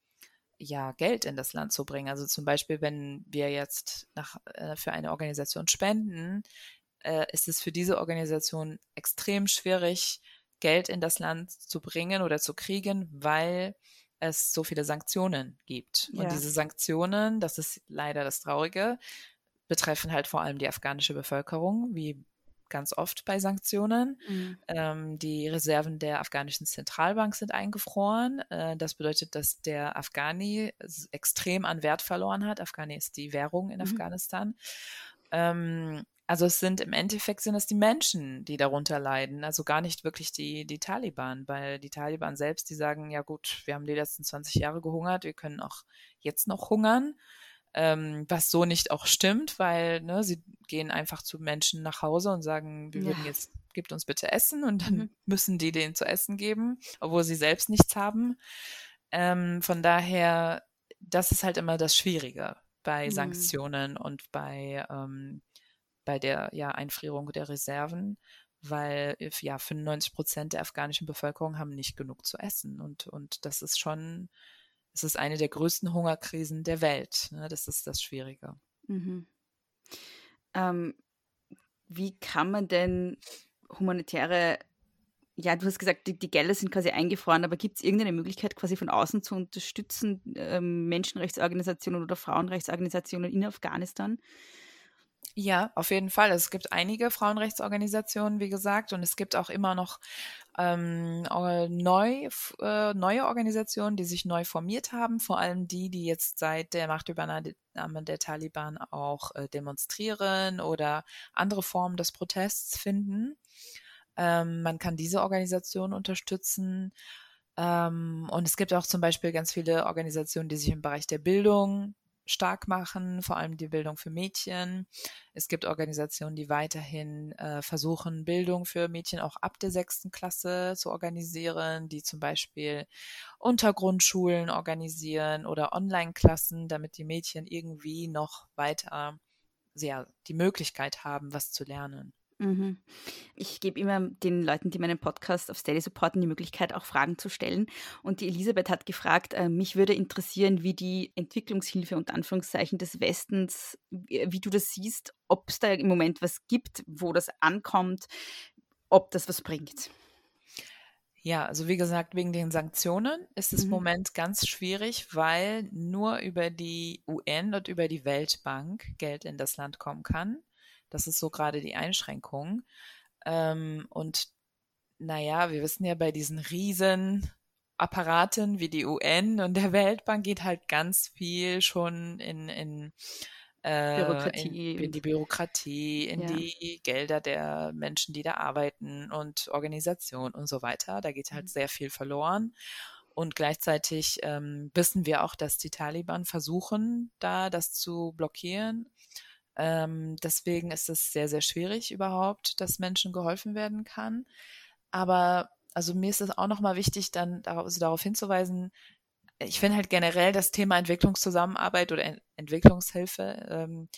ja, Geld in das Land zu bringen. Also zum Beispiel, wenn wir jetzt nach, äh, für eine Organisation spenden, äh, ist es für diese Organisation extrem schwierig, Geld in das Land zu bringen oder zu kriegen, weil es so viele Sanktionen gibt. Ja. Und diese Sanktionen, das ist leider das Traurige, betreffen halt vor allem die afghanische Bevölkerung, wie ganz oft bei Sanktionen. Mhm. Ähm, die Reserven der afghanischen Zentralbank sind eingefroren. Äh, das bedeutet, dass der Afghani extrem an Wert verloren hat. Afghani ist die Währung in mhm. Afghanistan. Ähm, also es sind im Endeffekt sind es die Menschen, die darunter leiden, also gar nicht wirklich die, die Taliban, weil die Taliban selbst, die sagen, ja gut, wir haben die letzten 20 Jahre gehungert, wir können auch jetzt noch hungern ähm, was so nicht auch stimmt, weil ne, sie gehen einfach zu Menschen nach Hause und sagen, wir ja. würden jetzt, gibt uns bitte Essen und dann mhm. müssen die denen zu essen geben, obwohl sie selbst nichts haben. Ähm, von daher, das ist halt immer das Schwierige bei mhm. Sanktionen und bei, ähm, bei der ja, Einfrierung der Reserven, weil ja 95 Prozent der afghanischen Bevölkerung haben nicht genug zu essen und, und das ist schon es ist eine der größten Hungerkrisen der Welt. Ne? Das ist das Schwierige. Mhm. Ähm, wie kann man denn humanitäre, ja, du hast gesagt, die, die Gelder sind quasi eingefroren, aber gibt es irgendeine Möglichkeit, quasi von außen zu unterstützen, ähm, Menschenrechtsorganisationen oder Frauenrechtsorganisationen in Afghanistan? Ja, auf jeden Fall. Es gibt einige Frauenrechtsorganisationen, wie gesagt, und es gibt auch immer noch ähm, neu, äh, neue Organisationen, die sich neu formiert haben, vor allem die, die jetzt seit der Machtübernahme der Taliban auch äh, demonstrieren oder andere Formen des Protests finden. Ähm, man kann diese Organisation unterstützen. Ähm, und es gibt auch zum Beispiel ganz viele Organisationen, die sich im Bereich der Bildung stark machen, vor allem die Bildung für Mädchen. Es gibt Organisationen, die weiterhin äh, versuchen, Bildung für Mädchen auch ab der sechsten Klasse zu organisieren, die zum Beispiel Untergrundschulen organisieren oder Online-Klassen, damit die Mädchen irgendwie noch weiter ja, die Möglichkeit haben, was zu lernen. Mhm. Ich gebe immer den Leuten, die meinen Podcast auf Steady supporten, die Möglichkeit, auch Fragen zu stellen. Und die Elisabeth hat gefragt, äh, mich würde interessieren, wie die Entwicklungshilfe und Anführungszeichen des Westens, wie, wie du das siehst, ob es da im Moment was gibt, wo das ankommt, ob das was bringt. Ja, also wie gesagt, wegen den Sanktionen ist es im mhm. Moment ganz schwierig, weil nur über die UN und über die Weltbank Geld in das Land kommen kann. Das ist so gerade die Einschränkung. Ähm, und naja, wir wissen ja, bei diesen riesen Apparaten wie die UN und der Weltbank geht halt ganz viel schon in, in, äh, Bürokratie. in, in die Bürokratie, in ja. die Gelder der Menschen, die da arbeiten und Organisationen und so weiter. Da geht halt mhm. sehr viel verloren. Und gleichzeitig ähm, wissen wir auch, dass die Taliban versuchen, da das zu blockieren. Ähm, deswegen ist es sehr, sehr schwierig überhaupt, dass Menschen geholfen werden kann. Aber also mir ist es auch nochmal wichtig, dann darauf, also darauf hinzuweisen, ich finde halt generell das Thema Entwicklungszusammenarbeit oder Ent Entwicklungshilfe ähm,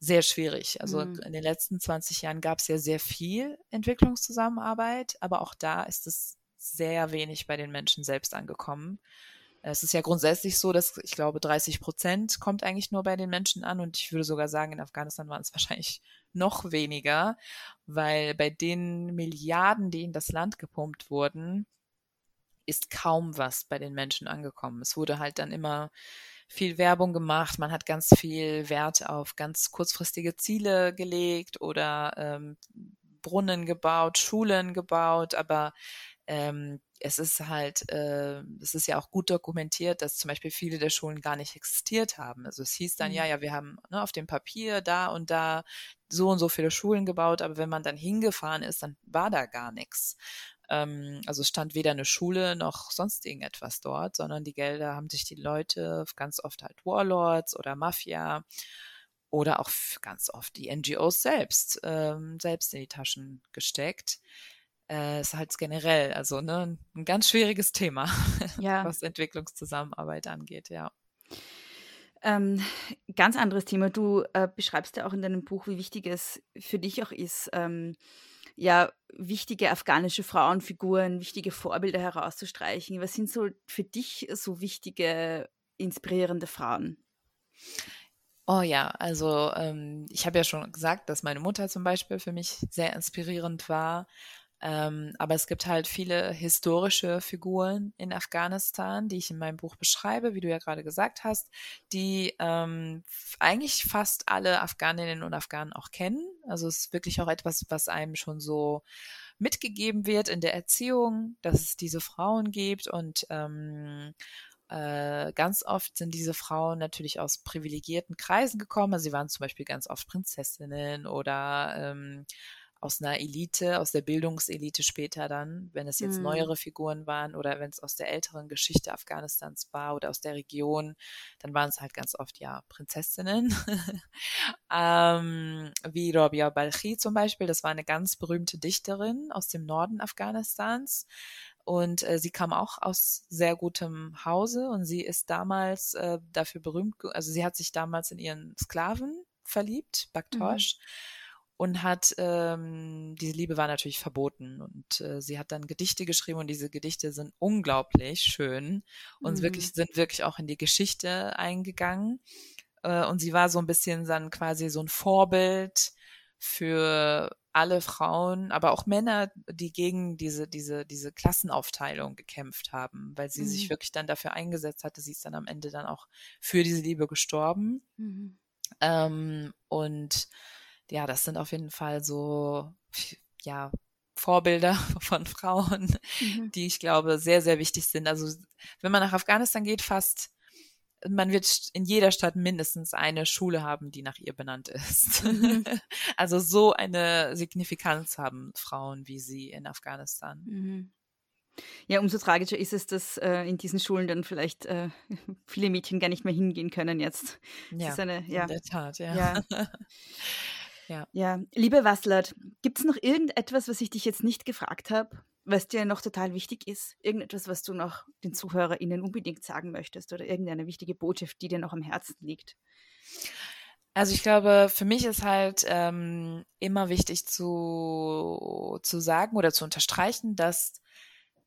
sehr schwierig. Also mhm. in den letzten 20 Jahren gab es ja sehr viel Entwicklungszusammenarbeit, aber auch da ist es sehr wenig bei den Menschen selbst angekommen. Es ist ja grundsätzlich so, dass ich glaube, 30 Prozent kommt eigentlich nur bei den Menschen an und ich würde sogar sagen, in Afghanistan waren es wahrscheinlich noch weniger, weil bei den Milliarden, die in das Land gepumpt wurden, ist kaum was bei den Menschen angekommen. Es wurde halt dann immer viel Werbung gemacht, man hat ganz viel Wert auf ganz kurzfristige Ziele gelegt oder ähm, Brunnen gebaut, Schulen gebaut, aber ähm, es ist halt, äh, es ist ja auch gut dokumentiert, dass zum Beispiel viele der Schulen gar nicht existiert haben. Also es hieß dann, mhm. ja, ja, wir haben ne, auf dem Papier da und da so und so viele Schulen gebaut, aber wenn man dann hingefahren ist, dann war da gar nichts. Ähm, also stand weder eine Schule noch sonst irgendetwas dort, sondern die Gelder haben sich die Leute ganz oft halt Warlords oder Mafia oder auch ganz oft die NGOs selbst, ähm, selbst in die Taschen gesteckt. Äh, ist halt generell, also ne, ein ganz schwieriges Thema, ja. was Entwicklungszusammenarbeit angeht, ja. Ähm, ganz anderes Thema. Du äh, beschreibst ja auch in deinem Buch, wie wichtig es für dich auch ist, ähm, ja, wichtige afghanische Frauenfiguren, wichtige Vorbilder herauszustreichen. Was sind so für dich so wichtige, inspirierende Frauen? Oh ja, also ähm, ich habe ja schon gesagt, dass meine Mutter zum Beispiel für mich sehr inspirierend war. Ähm, aber es gibt halt viele historische Figuren in Afghanistan, die ich in meinem Buch beschreibe, wie du ja gerade gesagt hast, die ähm, eigentlich fast alle Afghaninnen und Afghanen auch kennen. Also es ist wirklich auch etwas, was einem schon so mitgegeben wird in der Erziehung, dass es diese Frauen gibt und ähm, äh, ganz oft sind diese Frauen natürlich aus privilegierten Kreisen gekommen. Also sie waren zum Beispiel ganz oft Prinzessinnen oder ähm, aus einer Elite, aus der Bildungselite später dann, wenn es jetzt mhm. neuere Figuren waren oder wenn es aus der älteren Geschichte Afghanistans war oder aus der Region, dann waren es halt ganz oft ja Prinzessinnen. ähm, wie Robia Balchi zum Beispiel, das war eine ganz berühmte Dichterin aus dem Norden Afghanistans. Und äh, sie kam auch aus sehr gutem Hause und sie ist damals äh, dafür berühmt, also sie hat sich damals in ihren Sklaven verliebt, Baktosh. Mhm. Und hat, ähm, diese Liebe war natürlich verboten. Und äh, sie hat dann Gedichte geschrieben und diese Gedichte sind unglaublich schön und mhm. wirklich, sind wirklich auch in die Geschichte eingegangen. Äh, und sie war so ein bisschen dann quasi so ein Vorbild für alle Frauen, aber auch Männer, die gegen diese, diese, diese Klassenaufteilung gekämpft haben, weil sie mhm. sich wirklich dann dafür eingesetzt hatte. Sie ist dann am Ende dann auch für diese Liebe gestorben. Mhm. Ähm, und ja, das sind auf jeden Fall so, ja, Vorbilder von Frauen, mhm. die ich glaube sehr, sehr wichtig sind. Also wenn man nach Afghanistan geht, fast man wird in jeder Stadt mindestens eine Schule haben, die nach ihr benannt ist. Mhm. also so eine Signifikanz haben Frauen wie sie in Afghanistan. Mhm. Ja, umso tragischer ist es, dass äh, in diesen Schulen dann vielleicht äh, viele Mädchen gar nicht mehr hingehen können jetzt. Ja, eine, ja, in der Tat, ja. Ja, ja. ja. liebe Waslert, gibt es noch irgendetwas, was ich dich jetzt nicht gefragt habe? was dir noch total wichtig ist, irgendetwas, was du noch den ZuhörerInnen unbedingt sagen möchtest oder irgendeine wichtige Botschaft, die dir noch am Herzen liegt? Also ich glaube, für mich ist halt ähm, immer wichtig zu, zu sagen oder zu unterstreichen, dass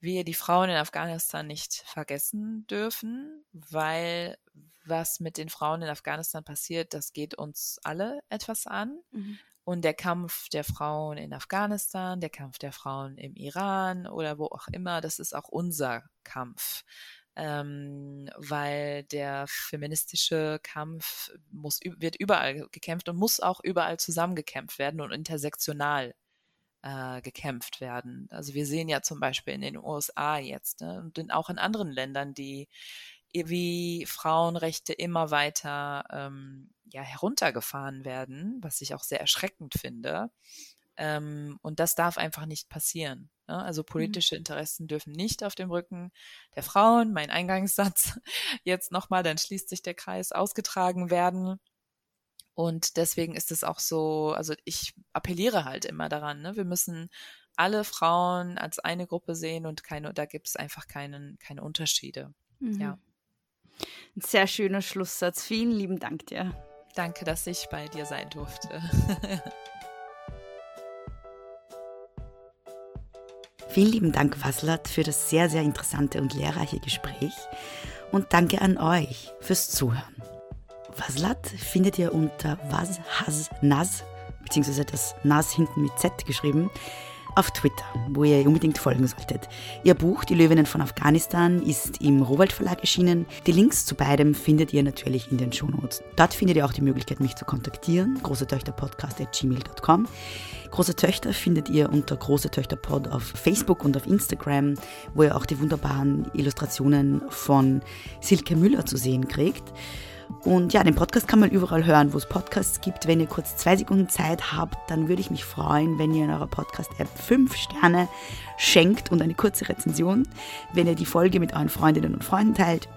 wir die Frauen in Afghanistan nicht vergessen dürfen, weil was mit den Frauen in Afghanistan passiert, das geht uns alle etwas an. Mhm. Und der Kampf der Frauen in Afghanistan, der Kampf der Frauen im Iran oder wo auch immer, das ist auch unser Kampf. Ähm, weil der feministische Kampf muss, wird überall gekämpft und muss auch überall zusammengekämpft werden und intersektional äh, gekämpft werden. Also wir sehen ja zum Beispiel in den USA jetzt ne, und in, auch in anderen Ländern, die wie Frauenrechte immer weiter ähm, ja, heruntergefahren werden, was ich auch sehr erschreckend finde. Ähm, und das darf einfach nicht passieren. Ne? Also mhm. politische Interessen dürfen nicht auf dem Rücken der Frauen, mein Eingangssatz, jetzt nochmal, dann schließt sich der Kreis, ausgetragen werden. Und deswegen ist es auch so, also ich appelliere halt immer daran, ne? wir müssen alle Frauen als eine Gruppe sehen und keine, da gibt es einfach keinen, keine Unterschiede. Mhm. Ja. Ein sehr schöner Schlusssatz. Vielen lieben Dank dir. Danke, dass ich bei dir sein durfte. Vielen lieben Dank, Waslat, für das sehr, sehr interessante und lehrreiche Gespräch. Und danke an euch fürs Zuhören. Waslat findet ihr unter washasnaz, beziehungsweise das Nas hinten mit Z geschrieben, auf Twitter, wo ihr unbedingt folgen solltet. Ihr Buch Die Löwinnen von Afghanistan ist im Rohwald Verlag erschienen. Die Links zu beidem findet ihr natürlich in den Shownotes. Dort findet ihr auch die Möglichkeit, mich zu kontaktieren, großetöchterpodcast.gmail.com. Große Töchter findet ihr unter Große Töchter Pod auf Facebook und auf Instagram, wo ihr auch die wunderbaren Illustrationen von Silke Müller zu sehen kriegt. Und ja, den Podcast kann man überall hören, wo es Podcasts gibt. Wenn ihr kurz zwei Sekunden Zeit habt, dann würde ich mich freuen, wenn ihr in eurer Podcast-App fünf Sterne schenkt und eine kurze Rezension, wenn ihr die Folge mit euren Freundinnen und Freunden teilt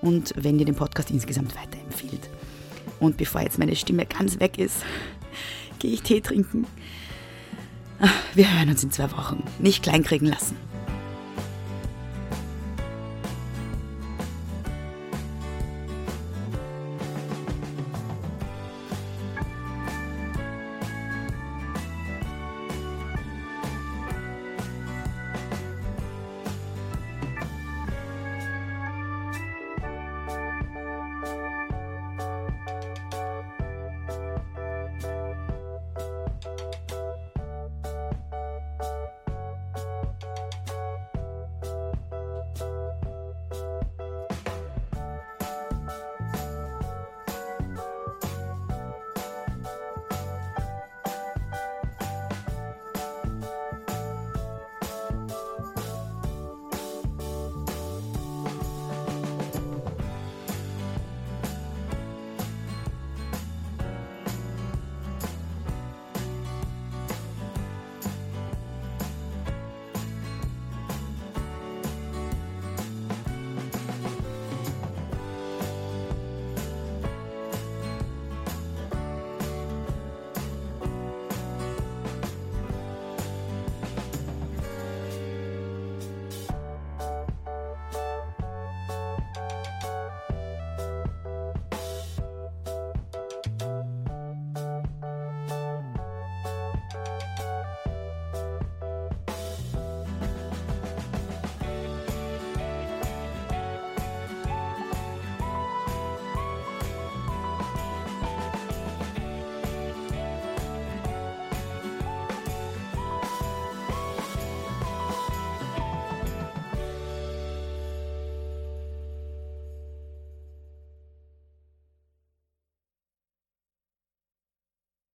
und wenn ihr den Podcast insgesamt weiterempfiehlt. Und bevor jetzt meine Stimme ganz weg ist, gehe ich Tee trinken. Wir hören uns in zwei Wochen. Nicht kleinkriegen lassen.